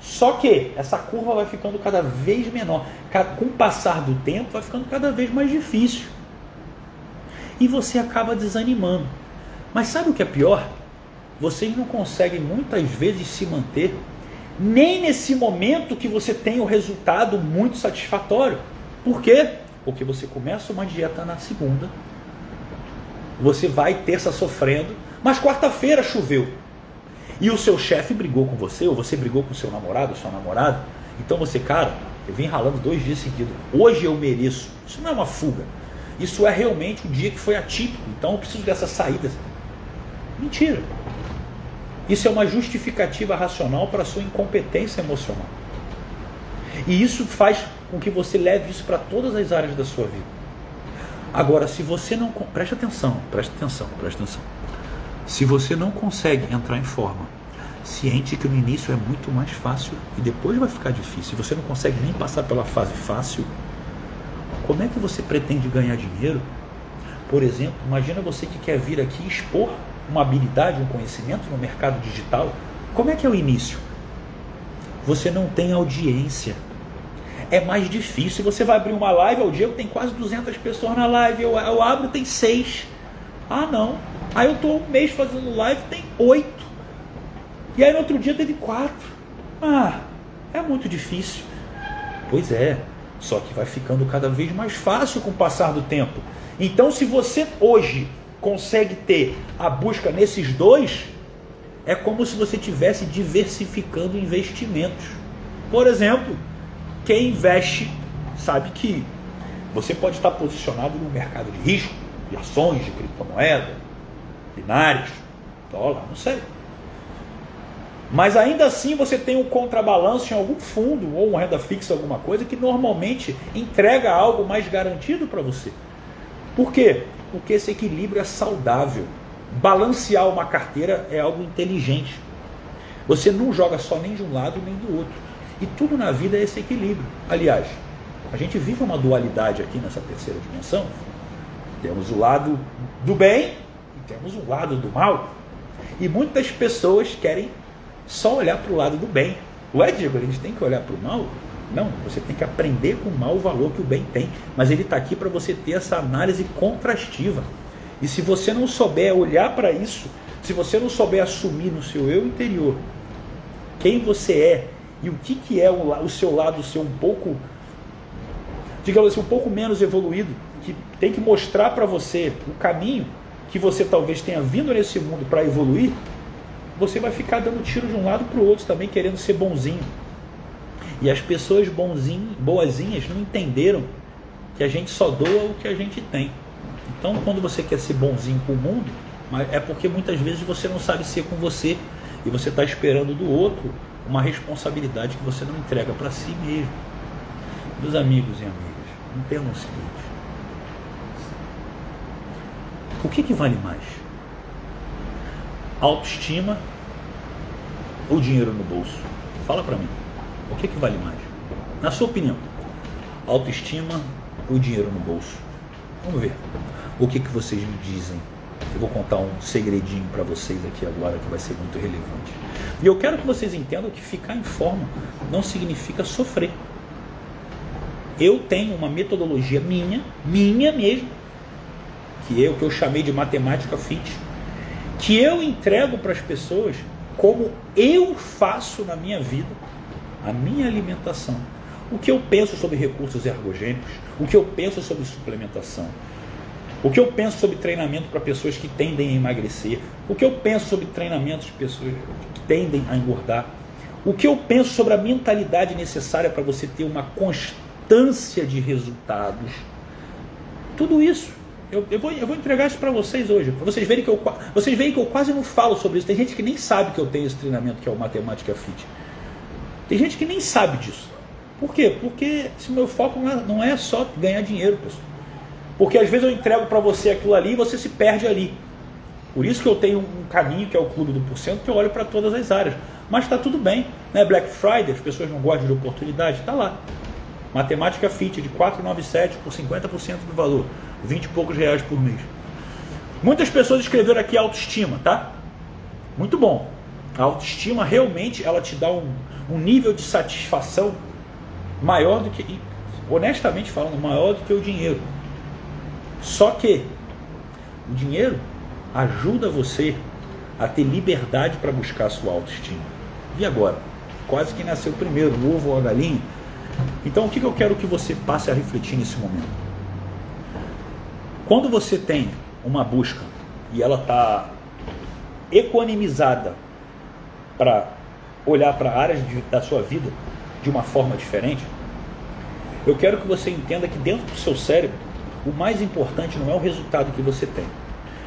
S1: Só que essa curva vai ficando cada vez menor. Com o passar do tempo, vai ficando cada vez mais difícil. E você acaba desanimando. Mas sabe o que é pior? Vocês não conseguem muitas vezes se manter nem nesse momento que você tem o resultado muito satisfatório. Por quê? Porque você começa uma dieta na segunda, você vai terça sofrendo, mas quarta-feira choveu e o seu chefe brigou com você, ou você brigou com seu namorado, sua namorada, então você, cara, eu vim ralando dois dias seguidos, hoje eu mereço. Isso não é uma fuga. Isso é realmente um dia que foi atípico, então eu preciso dessas saídas. Mentira. Isso é uma justificativa racional para a sua incompetência emocional. E isso faz com que você leve isso para todas as áreas da sua vida. Agora, se você não. Preste atenção, preste atenção, preste atenção. Se você não consegue entrar em forma, ciente que no início é muito mais fácil e depois vai ficar difícil, você não consegue nem passar pela fase fácil, como é que você pretende ganhar dinheiro? Por exemplo, imagina você que quer vir aqui expor uma habilidade, um conhecimento no mercado digital. Como é que é o início? Você não tem audiência. É mais difícil. Você vai abrir uma live ao dia, tem quase 200 pessoas na live. Eu, eu abro, tem seis. Ah, não. Aí eu estou um mês fazendo live, tem oito. E aí no outro dia teve quatro. Ah, é muito difícil. Pois é, só que vai ficando cada vez mais fácil com o passar do tempo. Então, se você hoje consegue ter a busca nesses dois, é como se você tivesse diversificando investimentos. Por exemplo, quem investe sabe que você pode estar posicionado no mercado de risco, de ações, de criptomoeda, binários, dólar, não sei. Mas ainda assim você tem um contrabalanço em algum fundo ou uma renda fixa, alguma coisa que normalmente entrega algo mais garantido para você. Por quê? Porque esse equilíbrio é saudável. Balancear uma carteira é algo inteligente. Você não joga só nem de um lado nem do outro. E tudo na vida é esse equilíbrio. Aliás, a gente vive uma dualidade aqui nessa terceira dimensão. Temos o lado do bem temos o lado do mal. E muitas pessoas querem só olhar para o lado do bem. Ué, Diego, a gente tem que olhar para o mal? Não, você tem que aprender com o mal o valor que o bem tem. Mas ele está aqui para você ter essa análise contrastiva. E se você não souber olhar para isso, se você não souber assumir no seu eu interior quem você é e o que, que é o, o seu lado ser um pouco, digamos assim, um pouco menos evoluído, que tem que mostrar para você o caminho que você talvez tenha vindo nesse mundo para evoluir, você vai ficar dando tiro de um lado para o outro também, querendo ser bonzinho. E as pessoas bonzinho, boazinhas não entenderam que a gente só doa o que a gente tem. Então, quando você quer ser bonzinho com o mundo, é porque muitas vezes você não sabe ser com você e você está esperando do outro uma responsabilidade que você não entrega para si mesmo. Meus amigos e amigas, entendam o seguinte: o que, que vale mais? Autoestima ou dinheiro no bolso? Fala para mim. O que, que vale mais? Na sua opinião, autoestima ou dinheiro no bolso? Vamos ver. O que, que vocês me dizem? Eu vou contar um segredinho para vocês aqui agora que vai ser muito relevante. E eu quero que vocês entendam que ficar em forma não significa sofrer. Eu tenho uma metodologia minha, minha mesmo, que o que eu chamei de matemática fit, que eu entrego para as pessoas como eu faço na minha vida, a minha alimentação, o que eu penso sobre recursos ergogênicos, o que eu penso sobre suplementação, o que eu penso sobre treinamento para pessoas que tendem a emagrecer, o que eu penso sobre treinamentos de pessoas que tendem a engordar, o que eu penso sobre a mentalidade necessária para você ter uma constância de resultados. Tudo isso eu, eu, vou, eu vou entregar isso para vocês hoje, para vocês verem que eu vocês veem que eu quase não falo sobre isso. Tem gente que nem sabe que eu tenho esse treinamento que é o Matemática Fit. Tem gente que nem sabe disso. Por quê? Porque se meu foco não é, não é só ganhar dinheiro, pessoal. Porque às vezes eu entrego para você aquilo ali e você se perde ali. Por isso que eu tenho um caminho que é o Clube do Porcento, que eu olho para todas as áreas. Mas está tudo bem. Né? Black Friday, as pessoas não gostam de oportunidade, está lá. Matemática Fit de 497 por 50% do valor. 20 e poucos reais por mês. Muitas pessoas escreveram aqui autoestima, tá? Muito bom. A autoestima realmente ela te dá um, um nível de satisfação maior do que, honestamente falando, maior do que o dinheiro. Só que o dinheiro ajuda você a ter liberdade para buscar a sua autoestima. E agora? Quase que nasceu primeiro, o ovo ou a galinha? Então o que eu quero que você passe a refletir nesse momento? Quando você tem uma busca e ela está equanimizada para olhar para áreas de, da sua vida de uma forma diferente, eu quero que você entenda que dentro do seu cérebro, o mais importante não é o resultado que você tem,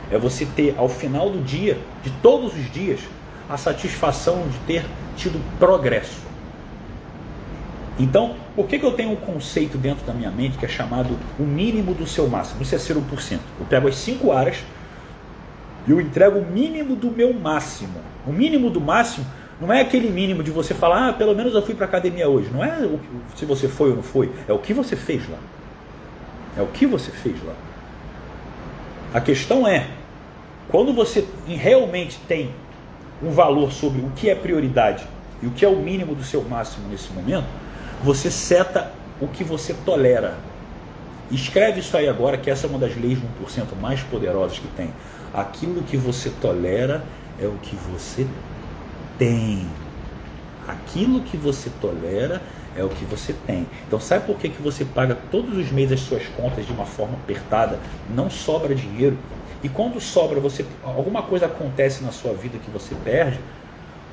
S1: é você ter ao final do dia, de todos os dias, a satisfação de ter tido progresso. Então, por que, que eu tenho um conceito dentro da minha mente que é chamado o mínimo do seu máximo? Isso é ser 1%. Eu pego as cinco áreas e eu entrego o mínimo do meu máximo. O mínimo do máximo não é aquele mínimo de você falar, ah, pelo menos eu fui para academia hoje. Não é o, se você foi ou não foi, é o que você fez lá. É o que você fez lá. A questão é, quando você realmente tem um valor sobre o que é prioridade e o que é o mínimo do seu máximo nesse momento, você seta o que você tolera. Escreve isso aí agora, que essa é uma das leis 1% mais poderosas que tem. Aquilo que você tolera é o que você tem. Aquilo que você tolera é o que você tem. Então, sabe por que, que você paga todos os meses as suas contas de uma forma apertada? Não sobra dinheiro. E quando sobra, você alguma coisa acontece na sua vida que você perde,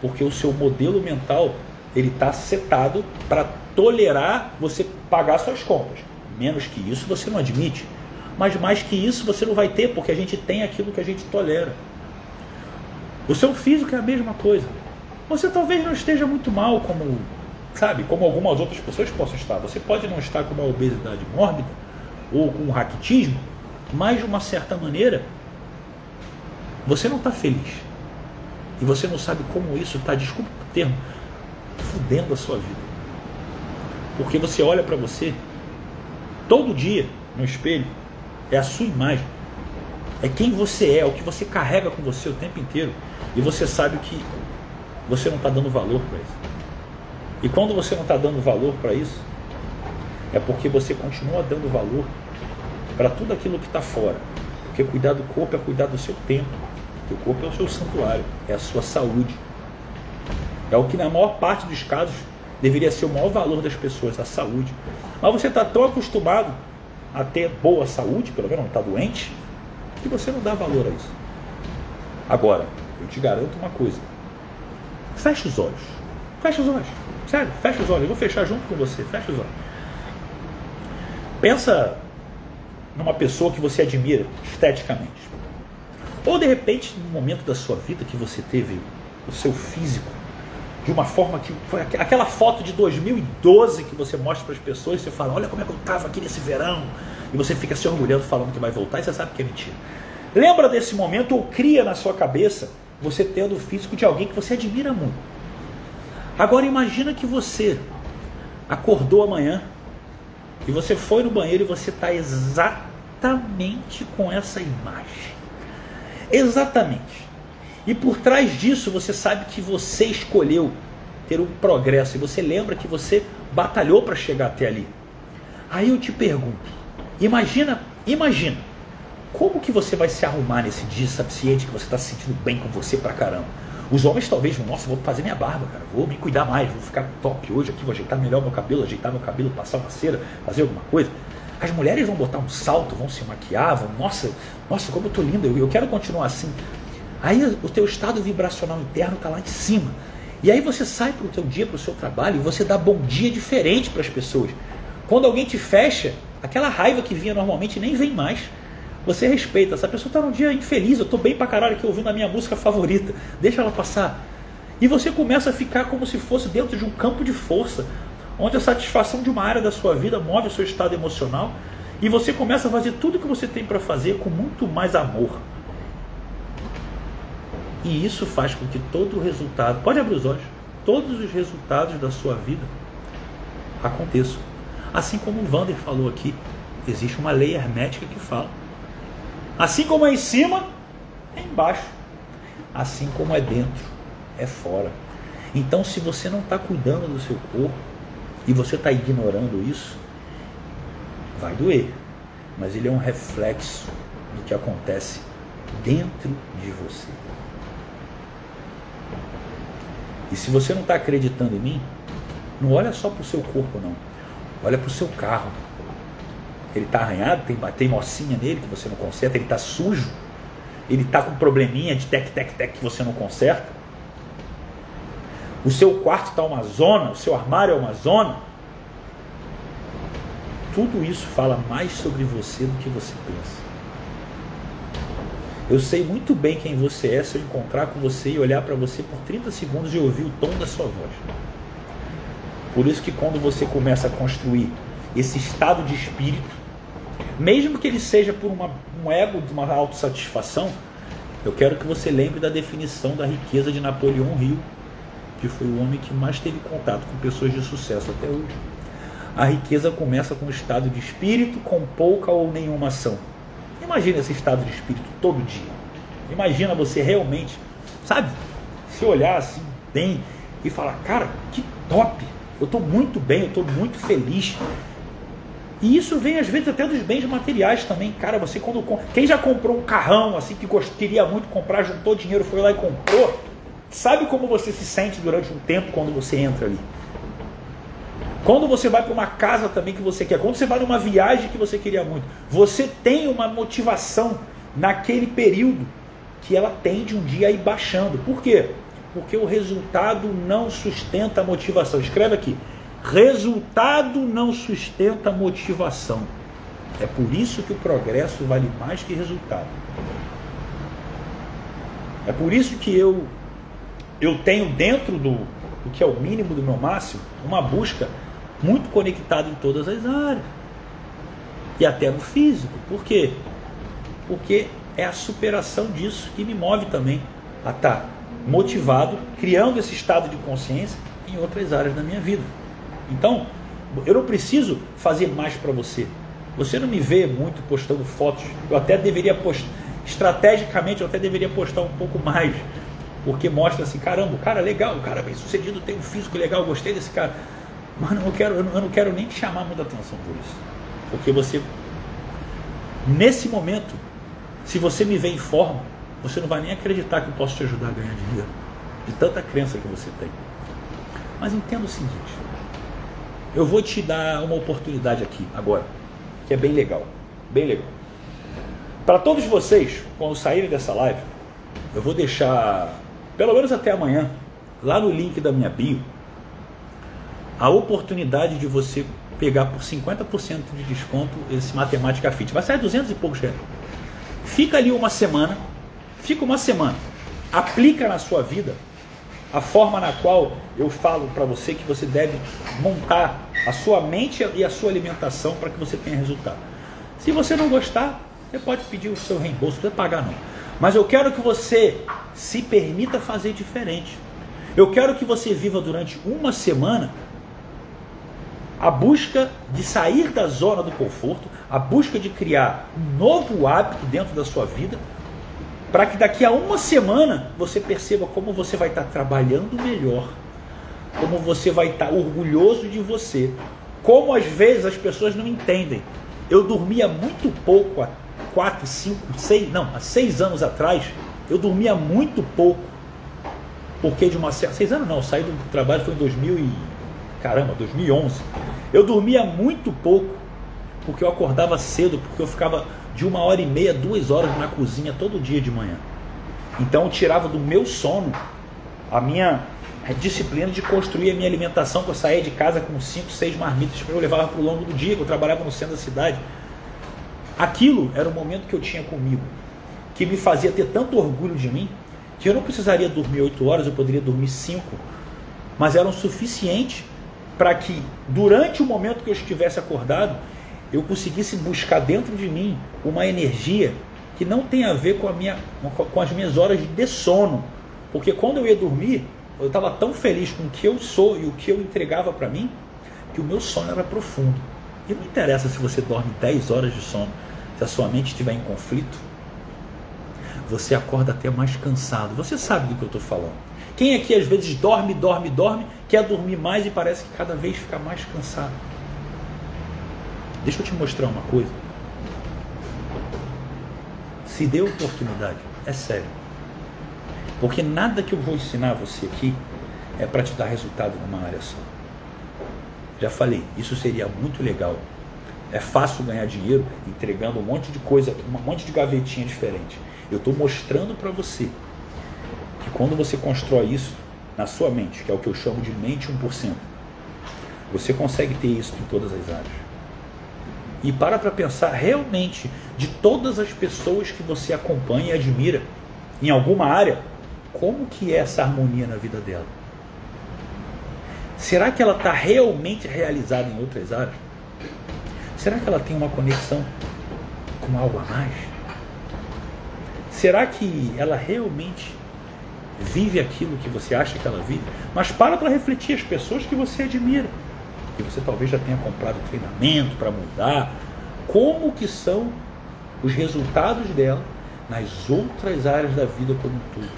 S1: porque o seu modelo mental ele está setado para tolerar você pagar suas contas. Menos que isso você não admite. Mas mais que isso você não vai ter, porque a gente tem aquilo que a gente tolera. O seu físico é a mesma coisa. Você talvez não esteja muito mal, como sabe, como algumas outras pessoas possam estar. Você pode não estar com uma obesidade mórbida ou com um raquitismo, mas de uma certa maneira você não está feliz. E você não sabe como isso está, desculpa o termo, fudendo a sua vida. Porque você olha para você todo dia no espelho, é a sua imagem, é quem você é, o que você carrega com você o tempo inteiro, e você sabe que você não está dando valor para isso. E quando você não está dando valor para isso, é porque você continua dando valor para tudo aquilo que está fora. Porque cuidar do corpo é cuidar do seu tempo. O corpo é o seu santuário, é a sua saúde. É o que na maior parte dos casos deveria ser o maior valor das pessoas, a saúde. Mas você está tão acostumado a ter boa saúde, pelo menos não está doente, que você não dá valor a isso. Agora, eu te garanto uma coisa. Feche os olhos. Feche os olhos. Sério, fecha os olhos. Eu vou fechar junto com você. Fecha os olhos. Pensa numa pessoa que você admira esteticamente. Ou de repente, no momento da sua vida que você teve o seu físico de uma forma que foi aquela foto de 2012 que você mostra para as pessoas você fala: Olha como é que eu estava aqui nesse verão. E você fica se orgulhando falando que vai voltar e você sabe que é mentira. Lembra desse momento ou cria na sua cabeça você tendo o físico de alguém que você admira muito. Agora imagina que você acordou amanhã e você foi no banheiro e você está exatamente com essa imagem. Exatamente. E por trás disso você sabe que você escolheu ter um progresso e você lembra que você batalhou para chegar até ali. Aí eu te pergunto, imagina, imagina, como que você vai se arrumar nesse dia, sabe, ciente que você está se sentindo bem com você pra caramba? Os homens talvez nossa, vou fazer minha barba, cara, vou me cuidar mais, vou ficar top hoje aqui, vou ajeitar melhor meu cabelo, ajeitar meu cabelo, passar uma cera, fazer alguma coisa. As mulheres vão botar um salto, vão se maquiar, vão, nossa, nossa, como eu tô linda, eu, eu quero continuar assim. Aí o teu estado vibracional interno está lá em cima. E aí você sai para o teu dia, para o seu trabalho, e você dá bom dia diferente para as pessoas. Quando alguém te fecha, aquela raiva que vinha normalmente nem vem mais. Você respeita. Essa pessoa está num dia infeliz, eu estou bem para caralho aqui ouvindo a minha música favorita. Deixa ela passar. E você começa a ficar como se fosse dentro de um campo de força, onde a satisfação de uma área da sua vida move o seu estado emocional e você começa a fazer tudo o que você tem para fazer com muito mais amor. E isso faz com que todo o resultado, pode abrir os olhos, todos os resultados da sua vida aconteçam. Assim como o Vander falou aqui, existe uma lei hermética que fala Assim como é em cima, é embaixo. Assim como é dentro, é fora. Então, se você não está cuidando do seu corpo e você está ignorando isso, vai doer. Mas ele é um reflexo do que acontece dentro de você. E se você não está acreditando em mim, não olha só para o seu corpo, não. Olha para o seu carro ele está arranhado, tem, tem mocinha nele que você não conserta, ele está sujo, ele está com probleminha de tec, tec, tec que você não conserta. O seu quarto está uma zona, o seu armário é uma zona. Tudo isso fala mais sobre você do que você pensa. Eu sei muito bem quem você é se eu encontrar com você e olhar para você por 30 segundos e ouvir o tom da sua voz. Por isso que quando você começa a construir esse estado de espírito, mesmo que ele seja por uma, um ego de uma autossatisfação, eu quero que você lembre da definição da riqueza de Napoleão Hill, que foi o homem que mais teve contato com pessoas de sucesso até hoje. A riqueza começa com o estado de espírito com pouca ou nenhuma ação. Imagina esse estado de espírito todo dia. Imagina você realmente, sabe, se olhar assim bem e falar, cara, que top! Eu estou muito bem, eu estou muito feliz. E isso vem às vezes até dos bens materiais também. Cara, você quando. Quem já comprou um carrão assim que queria muito comprar, juntou dinheiro, foi lá e comprou. Sabe como você se sente durante um tempo quando você entra ali? Quando você vai para uma casa também que você quer, quando você vai numa viagem que você queria muito, você tem uma motivação naquele período que ela tende um dia a ir baixando. Por quê? Porque o resultado não sustenta a motivação. Escreve aqui. Resultado não sustenta a motivação. É por isso que o progresso vale mais que resultado. É por isso que eu eu tenho dentro do, do que é o mínimo do meu máximo uma busca muito conectada em todas as áreas e até no físico. Por quê? Porque é a superação disso que me move também a estar motivado, criando esse estado de consciência em outras áreas da minha vida. Então, eu não preciso fazer mais para você. Você não me vê muito postando fotos. Eu até deveria postar, estrategicamente, eu até deveria postar um pouco mais. Porque mostra assim, caramba, o cara é legal, o cara é bem sucedido, tem um físico legal, gostei desse cara. Mas eu não quero, eu não quero nem chamar muita atenção por isso. Porque você, nesse momento, se você me vê em forma, você não vai nem acreditar que eu posso te ajudar a ganhar dinheiro. De tanta crença que você tem. Mas entenda o seguinte: eu vou te dar uma oportunidade aqui, agora, que é bem legal. Bem legal. Para todos vocês, quando saírem dessa live, eu vou deixar, pelo menos até amanhã, lá no link da minha bio, a oportunidade de você pegar por 50% de desconto esse Matemática Fit. Vai sair 200 e poucos reais. Fica ali uma semana, fica uma semana, aplica na sua vida a forma na qual eu falo para você que você deve montar a sua mente e a sua alimentação para que você tenha resultado. Se você não gostar, você pode pedir o seu reembolso, não pagar não. Mas eu quero que você se permita fazer diferente. Eu quero que você viva durante uma semana a busca de sair da zona do conforto, a busca de criar um novo hábito dentro da sua vida, para que daqui a uma semana você perceba como você vai estar trabalhando melhor, como você vai estar orgulhoso de você, como às vezes as pessoas não entendem. Eu dormia muito pouco há 4, 5, 6, não, há 6 anos atrás, eu dormia muito pouco. Porque de uma certa. 6 anos não, eu saí do trabalho foi em 2000 e caramba, 2011. Eu dormia muito pouco, porque eu acordava cedo, porque eu ficava de uma hora e meia, duas horas na cozinha todo dia de manhã. Então eu tirava do meu sono a minha disciplina de construir a minha alimentação, que eu saía de casa com cinco, seis marmitas que eu levava para o longo do dia, que eu trabalhava no centro da cidade. Aquilo era o momento que eu tinha comigo, que me fazia ter tanto orgulho de mim, que eu não precisaria dormir oito horas, eu poderia dormir cinco, mas eram suficientes para que durante o momento que eu estivesse acordado, eu conseguisse buscar dentro de mim uma energia que não tem a ver com, a minha, com as minhas horas de sono. Porque quando eu ia dormir, eu estava tão feliz com o que eu sou e o que eu entregava para mim, que o meu sono era profundo. E não interessa se você dorme 10 horas de sono, se a sua mente estiver em conflito, você acorda até mais cansado. Você sabe do que eu estou falando. Quem aqui às vezes dorme, dorme, dorme, quer dormir mais e parece que cada vez fica mais cansado? Deixa eu te mostrar uma coisa. Se dê oportunidade, é sério. Porque nada que eu vou ensinar você aqui é para te dar resultado numa área só. Já falei, isso seria muito legal. É fácil ganhar dinheiro entregando um monte de coisa, um monte de gavetinha diferente. Eu estou mostrando para você que quando você constrói isso na sua mente, que é o que eu chamo de mente 1%, você consegue ter isso em todas as áreas. E para para pensar realmente de todas as pessoas que você acompanha e admira em alguma área, como que é essa harmonia na vida dela? Será que ela está realmente realizada em outras áreas? Será que ela tem uma conexão com algo a mais? Será que ela realmente vive aquilo que você acha que ela vive, mas para para refletir as pessoas que você admira, que você talvez já tenha comprado treinamento para mudar, como que são os resultados dela nas outras áreas da vida como um todo.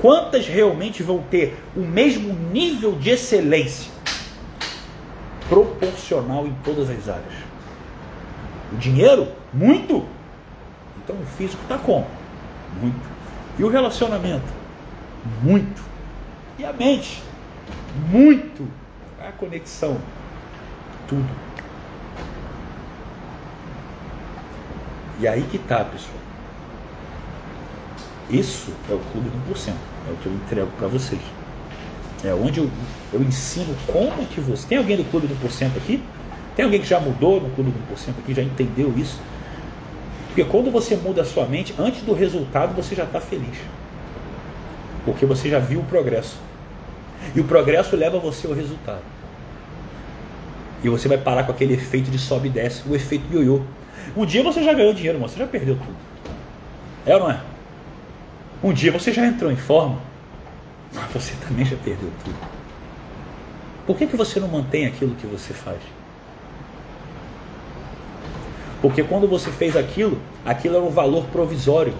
S1: Quantas realmente vão ter o mesmo nível de excelência proporcional em todas as áreas? O dinheiro? Muito. Então o físico está como? Muito. E o relacionamento? Muito. E a mente, muito. A conexão, tudo. E aí que tá, pessoal. Isso é o clube do 1%. É o que eu entrego para vocês. É onde eu, eu ensino como que você. Tem alguém do clube do 1% aqui? Tem alguém que já mudou no clube do 1% aqui, já entendeu isso? Porque quando você muda a sua mente, antes do resultado você já está feliz. Porque você já viu o progresso. E o progresso leva você ao resultado. E você vai parar com aquele efeito de sobe e desce, o efeito ioiô. Um dia você já ganhou dinheiro, mas você já perdeu tudo. É ou não é? Um dia você já entrou em forma, mas você também já perdeu tudo. Por que, que você não mantém aquilo que você faz? Porque quando você fez aquilo, aquilo era um valor provisório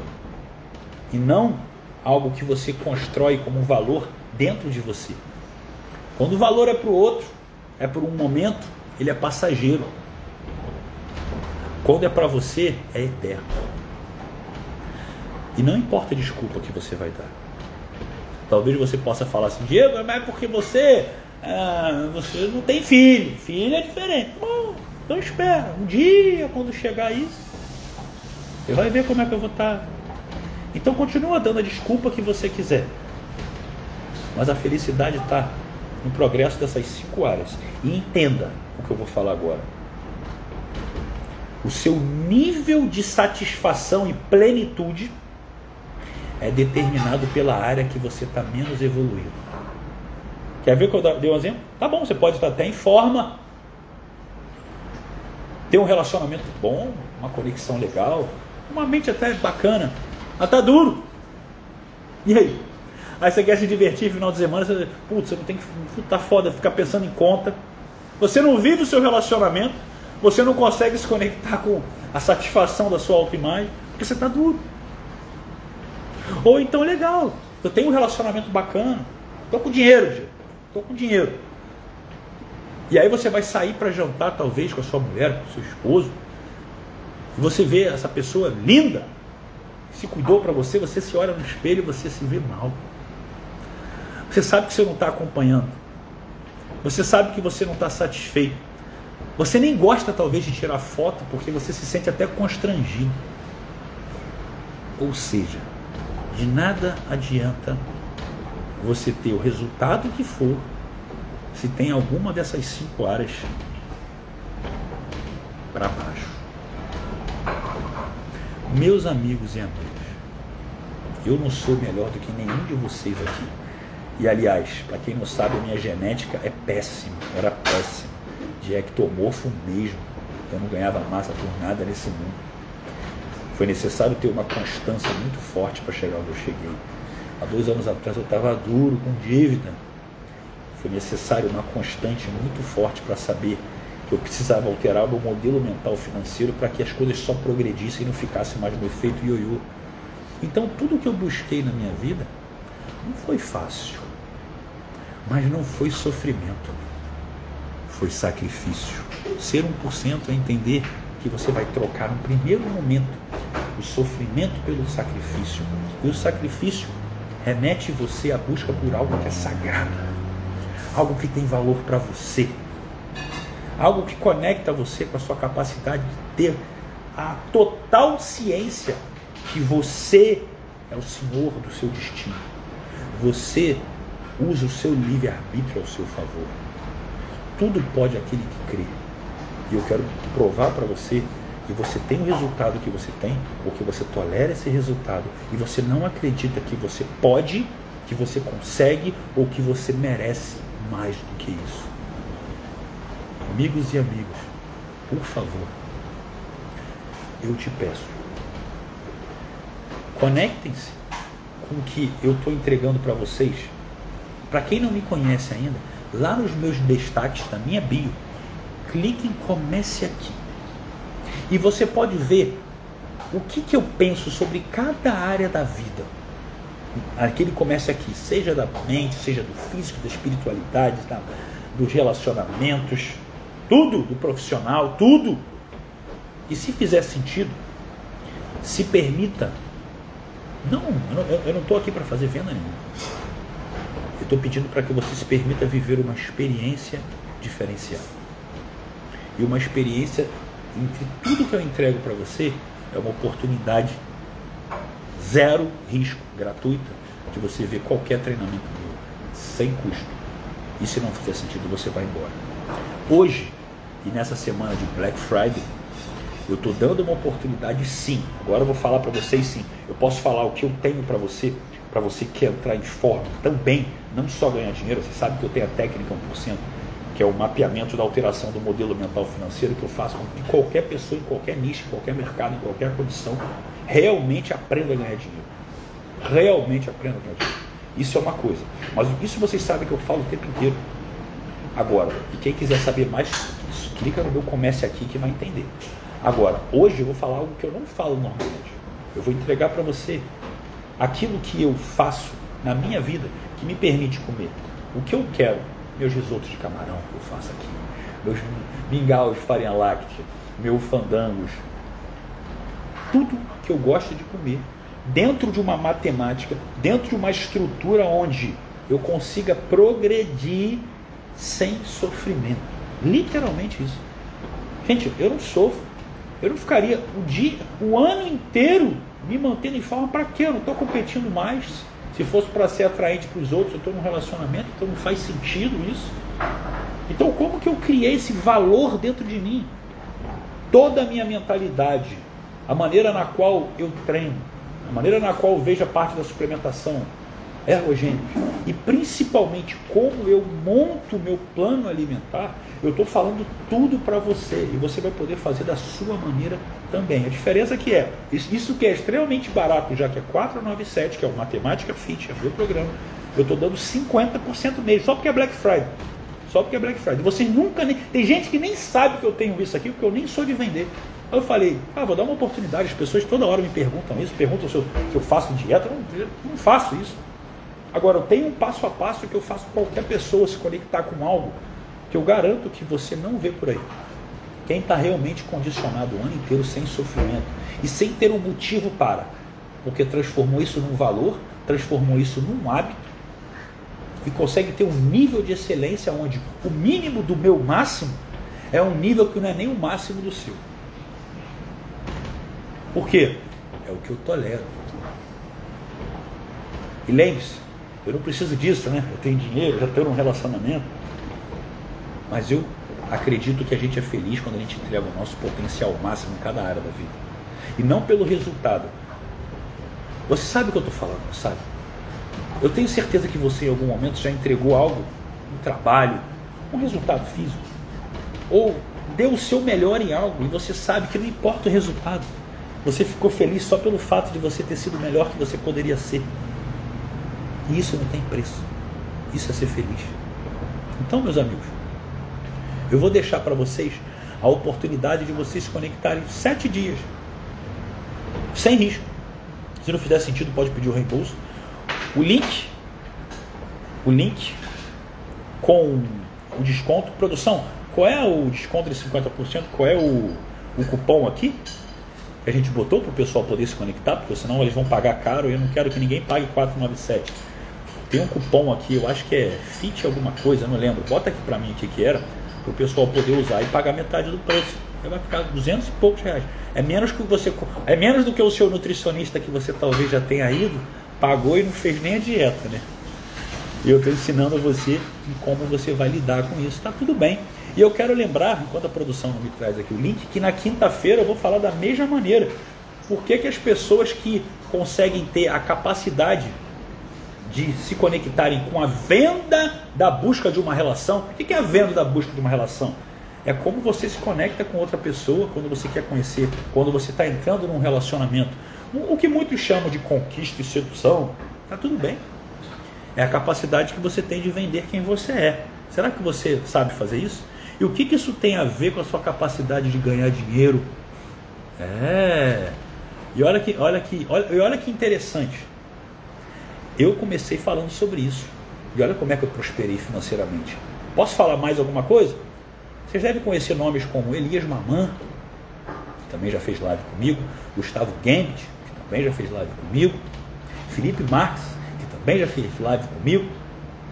S1: e não algo que você constrói como um valor dentro de você. Quando o valor é para o outro, é por um momento, ele é passageiro. Quando é para você, é eterno. E não importa a desculpa que você vai dar. Talvez você possa falar assim, Diego, mas é porque você, ah, você não tem filho. Filho é diferente. Bom, então espera. Um dia, quando chegar isso, você vai ver como é que eu vou estar. Então continua dando a desculpa que você quiser. Mas a felicidade está no progresso dessas cinco áreas. E entenda o que eu vou falar agora. O seu nível de satisfação e plenitude é determinado pela área que você está menos evoluído. Quer ver que eu dei um exemplo? Tá bom, você pode estar até em forma, ter um relacionamento bom, uma conexão legal, uma mente até bacana, mas tá duro. E aí? Aí você quer se divertir no final de semana, você, putz, você não tem que. Tá foda ficar pensando em conta. Você não vive o seu relacionamento, você não consegue se conectar com a satisfação da sua autoimagem, porque você está duro. Ou então, legal, eu tenho um relacionamento bacana, estou com dinheiro, estou com dinheiro. E aí você vai sair para jantar, talvez, com a sua mulher, com o seu esposo, e você vê essa pessoa linda, se cuidou para você, você se olha no espelho e você se vê mal. Você sabe que você não está acompanhando. Você sabe que você não está satisfeito. Você nem gosta, talvez, de tirar foto porque você se sente até constrangido. Ou seja, de nada adianta você ter o resultado que for se tem alguma dessas cinco áreas para baixo. Meus amigos e amigas, eu não sou melhor do que nenhum de vocês aqui. E aliás, para quem não sabe, a minha genética é péssima, era péssima, de ectomorfo mesmo. Eu não ganhava massa por nada nesse mundo. Foi necessário ter uma constância muito forte para chegar onde eu cheguei. Há dois anos atrás eu estava duro, com dívida. Foi necessário uma constante muito forte para saber eu precisava alterar o meu modelo mental financeiro para que as coisas só progredissem e não ficassem mais no efeito ioiô. Então tudo que eu busquei na minha vida não foi fácil, mas não foi sofrimento, foi sacrifício. Ser 1% é entender que você vai trocar no primeiro momento o sofrimento pelo sacrifício. E o sacrifício remete você à busca por algo que é sagrado, algo que tem valor para você, algo que conecta você com a sua capacidade de ter a total ciência que você é o senhor do seu destino. Você usa o seu livre-arbítrio ao seu favor. Tudo pode aquele que crê. E eu quero provar para você que você tem o resultado que você tem, ou que você tolera esse resultado e você não acredita que você pode, que você consegue ou que você merece mais do que isso. Amigos e amigas, por favor, eu te peço, conectem-se com o que eu estou entregando para vocês. Para quem não me conhece ainda, lá nos meus destaques da minha bio, clique em Comece Aqui. E você pode ver o que, que eu penso sobre cada área da vida. Aquele comece aqui, seja da mente, seja do físico, da espiritualidade, da, dos relacionamentos, tudo, do profissional, tudo. E se fizer sentido, se permita. Não, eu não estou aqui para fazer venda nenhuma. Eu estou pedindo para que você se permita viver uma experiência diferenciada. E uma experiência entre tudo que eu entrego para você é uma oportunidade zero risco, gratuita, de você ver qualquer treinamento meu, sem custo. E se não fizer sentido, você vai embora. Hoje, e nessa semana de Black Friday, eu estou dando uma oportunidade sim. Agora eu vou falar para vocês sim. Eu posso falar o que eu tenho para você, para você que entrar em forma também, não só ganhar dinheiro. Você sabe que eu tenho a técnica 1%, que é o mapeamento da alteração do modelo mental financeiro que eu faço com que qualquer pessoa, em qualquer nicho, em qualquer mercado, em qualquer condição, realmente aprenda a ganhar dinheiro. Realmente aprenda a ganhar dinheiro. Isso é uma coisa. Mas isso vocês sabem que eu falo o tempo inteiro. Agora, e quem quiser saber mais, clica no meu Comece Aqui que vai entender. Agora, hoje eu vou falar algo que eu não falo normalmente. Eu vou entregar para você aquilo que eu faço na minha vida que me permite comer. O que eu quero, meus risotos de camarão que eu faço aqui, meus mingaus de farinha láctea, meus fandangos, tudo que eu gosto de comer, dentro de uma matemática, dentro de uma estrutura onde eu consiga progredir sem sofrimento. Literalmente isso. Gente, eu não sofro. Eu não ficaria o dia, o ano inteiro me mantendo em forma para quê? Eu não estou competindo mais. Se fosse para ser atraente para os outros, eu estou num relacionamento, então não faz sentido isso. Então, como que eu criei esse valor dentro de mim? Toda a minha mentalidade, a maneira na qual eu treino, a maneira na qual eu vejo a parte da suplementação, ergogênicos e principalmente como eu monto meu plano alimentar, eu estou falando tudo para você e você vai poder fazer da sua maneira também. A diferença que é, isso que é extremamente barato, já que é 497, que é o Matemática Fit, é o meu programa, eu estou dando 50% mesmo, só porque é Black Friday. Só porque é Black Friday. Vocês nunca nem. Tem gente que nem sabe que eu tenho isso aqui, porque eu nem sou de vender. Aí eu falei, ah, vou dar uma oportunidade. As pessoas toda hora me perguntam isso, perguntam se eu, se eu faço dieta. Eu não, não faço isso. Agora, eu tenho um passo a passo que eu faço qualquer pessoa se conectar com algo que eu garanto que você não vê por aí. Quem está realmente condicionado o ano inteiro sem sofrimento e sem ter um motivo para, porque transformou isso num valor, transformou isso num hábito e consegue ter um nível de excelência onde o mínimo do meu máximo é um nível que não é nem o máximo do seu. Por quê? É o que eu tolero. E lembre-se, eu não preciso disso, né? Eu tenho dinheiro, já estou num relacionamento. Mas eu acredito que a gente é feliz quando a gente entrega o nosso potencial máximo em cada área da vida. E não pelo resultado. Você sabe o que eu estou falando, sabe? Eu tenho certeza que você em algum momento já entregou algo, um trabalho, um resultado físico. Ou deu o seu melhor em algo e você sabe que não importa o resultado. Você ficou feliz só pelo fato de você ter sido o melhor que você poderia ser. E isso não tem preço. Isso é ser feliz. Então, meus amigos, eu vou deixar para vocês a oportunidade de vocês se conectarem sete dias, sem risco. Se não fizer sentido, pode pedir o reembolso. O link, o link com o desconto, produção, qual é o desconto de 50%? Qual é o, o cupom aqui? Que a gente botou para o pessoal poder se conectar, porque senão eles vão pagar caro eu não quero que ninguém pague 497. Tem um cupom aqui, eu acho que é FIT alguma coisa, não lembro. Bota aqui para mim o que, que era, para o pessoal poder usar e pagar metade do preço. Vai ficar 200 e poucos reais. É menos que você é menos do que o seu nutricionista que você talvez já tenha ido, pagou e não fez nem a dieta, né? E eu estou ensinando a você como você vai lidar com isso. Tá tudo bem. E eu quero lembrar, enquanto a produção não me traz aqui o link, que na quinta-feira eu vou falar da mesma maneira. Por que, que as pessoas que conseguem ter a capacidade de se conectarem com a venda da busca de uma relação. O que é a venda da busca de uma relação? É como você se conecta com outra pessoa quando você quer conhecer, quando você está entrando num relacionamento. O que muitos chamam de conquista e sedução, tá tudo bem. É a capacidade que você tem de vender quem você é. Será que você sabe fazer isso? E o que, que isso tem a ver com a sua capacidade de ganhar dinheiro? É. E olha que, olha que, olha, olha que interessante. Eu comecei falando sobre isso. E olha como é que eu prosperei financeiramente. Posso falar mais alguma coisa? Vocês devem conhecer nomes como Elias Mamã, que também já fez live comigo, Gustavo Gambit, que também já fez live comigo, Felipe Marques, que também já fez live comigo,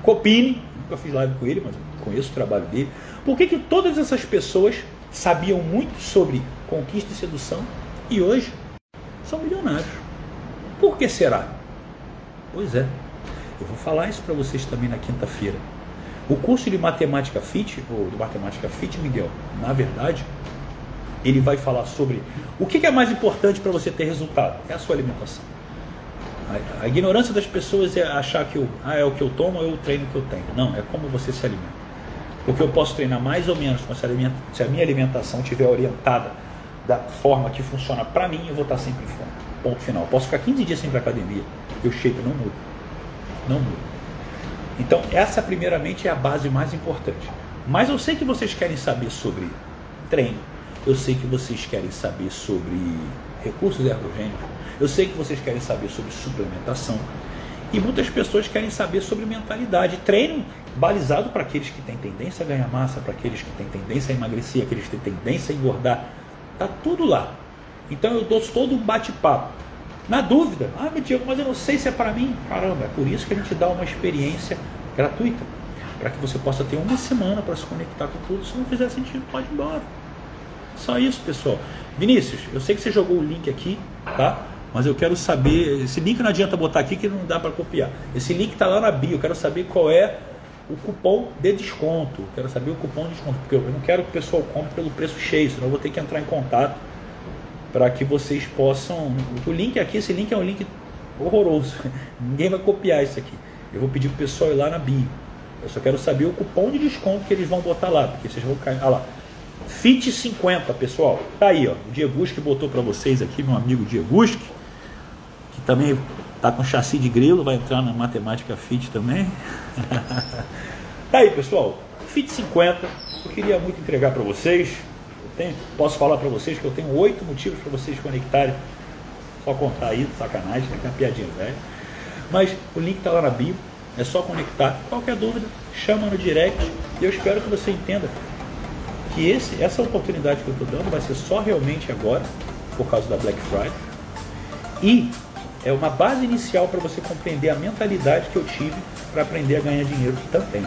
S1: Copini, nunca fiz live com ele, mas conheço o trabalho dele. Por que, que todas essas pessoas sabiam muito sobre conquista e sedução e hoje são milionários? Por que será? Pois é, eu vou falar isso para vocês também na quinta-feira. O curso de matemática fit, ou de matemática fit, Miguel, na verdade, ele vai falar sobre o que é mais importante para você ter resultado. É a sua alimentação. A, ignorância das pessoas é achar que ah, é o que eu tomo, é o treino que eu tenho. Não, é como você se alimenta. Porque eu posso treinar mais ou menos, mas se a minha alimentação estiver orientada da forma que funciona para mim, eu vou estar sempre em forma. Ponto final. Eu posso ficar 15 dias sem ir para academia e o shape não muda. Não muda. Então, essa primeiramente é a base mais importante. Mas eu sei que vocês querem saber sobre treino, eu sei que vocês querem saber sobre recursos ergogênicos, eu sei que vocês querem saber sobre suplementação. E muitas pessoas querem saber sobre mentalidade. Treino balizado para aqueles que têm tendência a ganhar massa, para aqueles que têm tendência a emagrecer, aqueles que têm tendência a engordar. Tá tudo lá. Então eu dou todo um bate-papo. Na dúvida, ah, meu Diego, mas eu não sei se é para mim. Caramba, é por isso que a gente dá uma experiência gratuita. Para que você possa ter uma semana para se conectar com tudo. Se não fizer sentido, pode ir embora. Só isso, pessoal. Vinícius, eu sei que você jogou o link aqui, tá? Mas eu quero saber. Esse link não adianta botar aqui que não dá para copiar. Esse link está lá na bio. Eu quero saber qual é o cupom de desconto. Eu quero saber o cupom de desconto. Porque eu não quero que o pessoal compre pelo preço cheio, senão eu vou ter que entrar em contato para que vocês possam. O link aqui, esse link é um link horroroso. Ninguém vai copiar isso aqui. Eu vou pedir para o pessoal ir lá na bio. Eu só quero saber o cupom de desconto que eles vão botar lá, porque vocês vão cair. Olha lá. FIT 50, pessoal. Tá aí, ó. O Dieguski botou para vocês aqui, meu amigo Dieguski, que também tá com chassi de grilo, vai entrar na matemática FIT também. tá aí, pessoal. FIT 50. Eu queria muito entregar para vocês. Tenho, posso falar para vocês que eu tenho oito motivos para vocês conectarem. Só contar aí, sacanagem, né? É uma piadinha velho. Mas o link tá lá na bio. É só conectar. Qualquer dúvida, chama no direct. E eu espero que você entenda que esse, essa oportunidade que eu estou dando vai ser só realmente agora, por causa da Black Friday. E é uma base inicial para você compreender a mentalidade que eu tive para aprender a ganhar dinheiro também.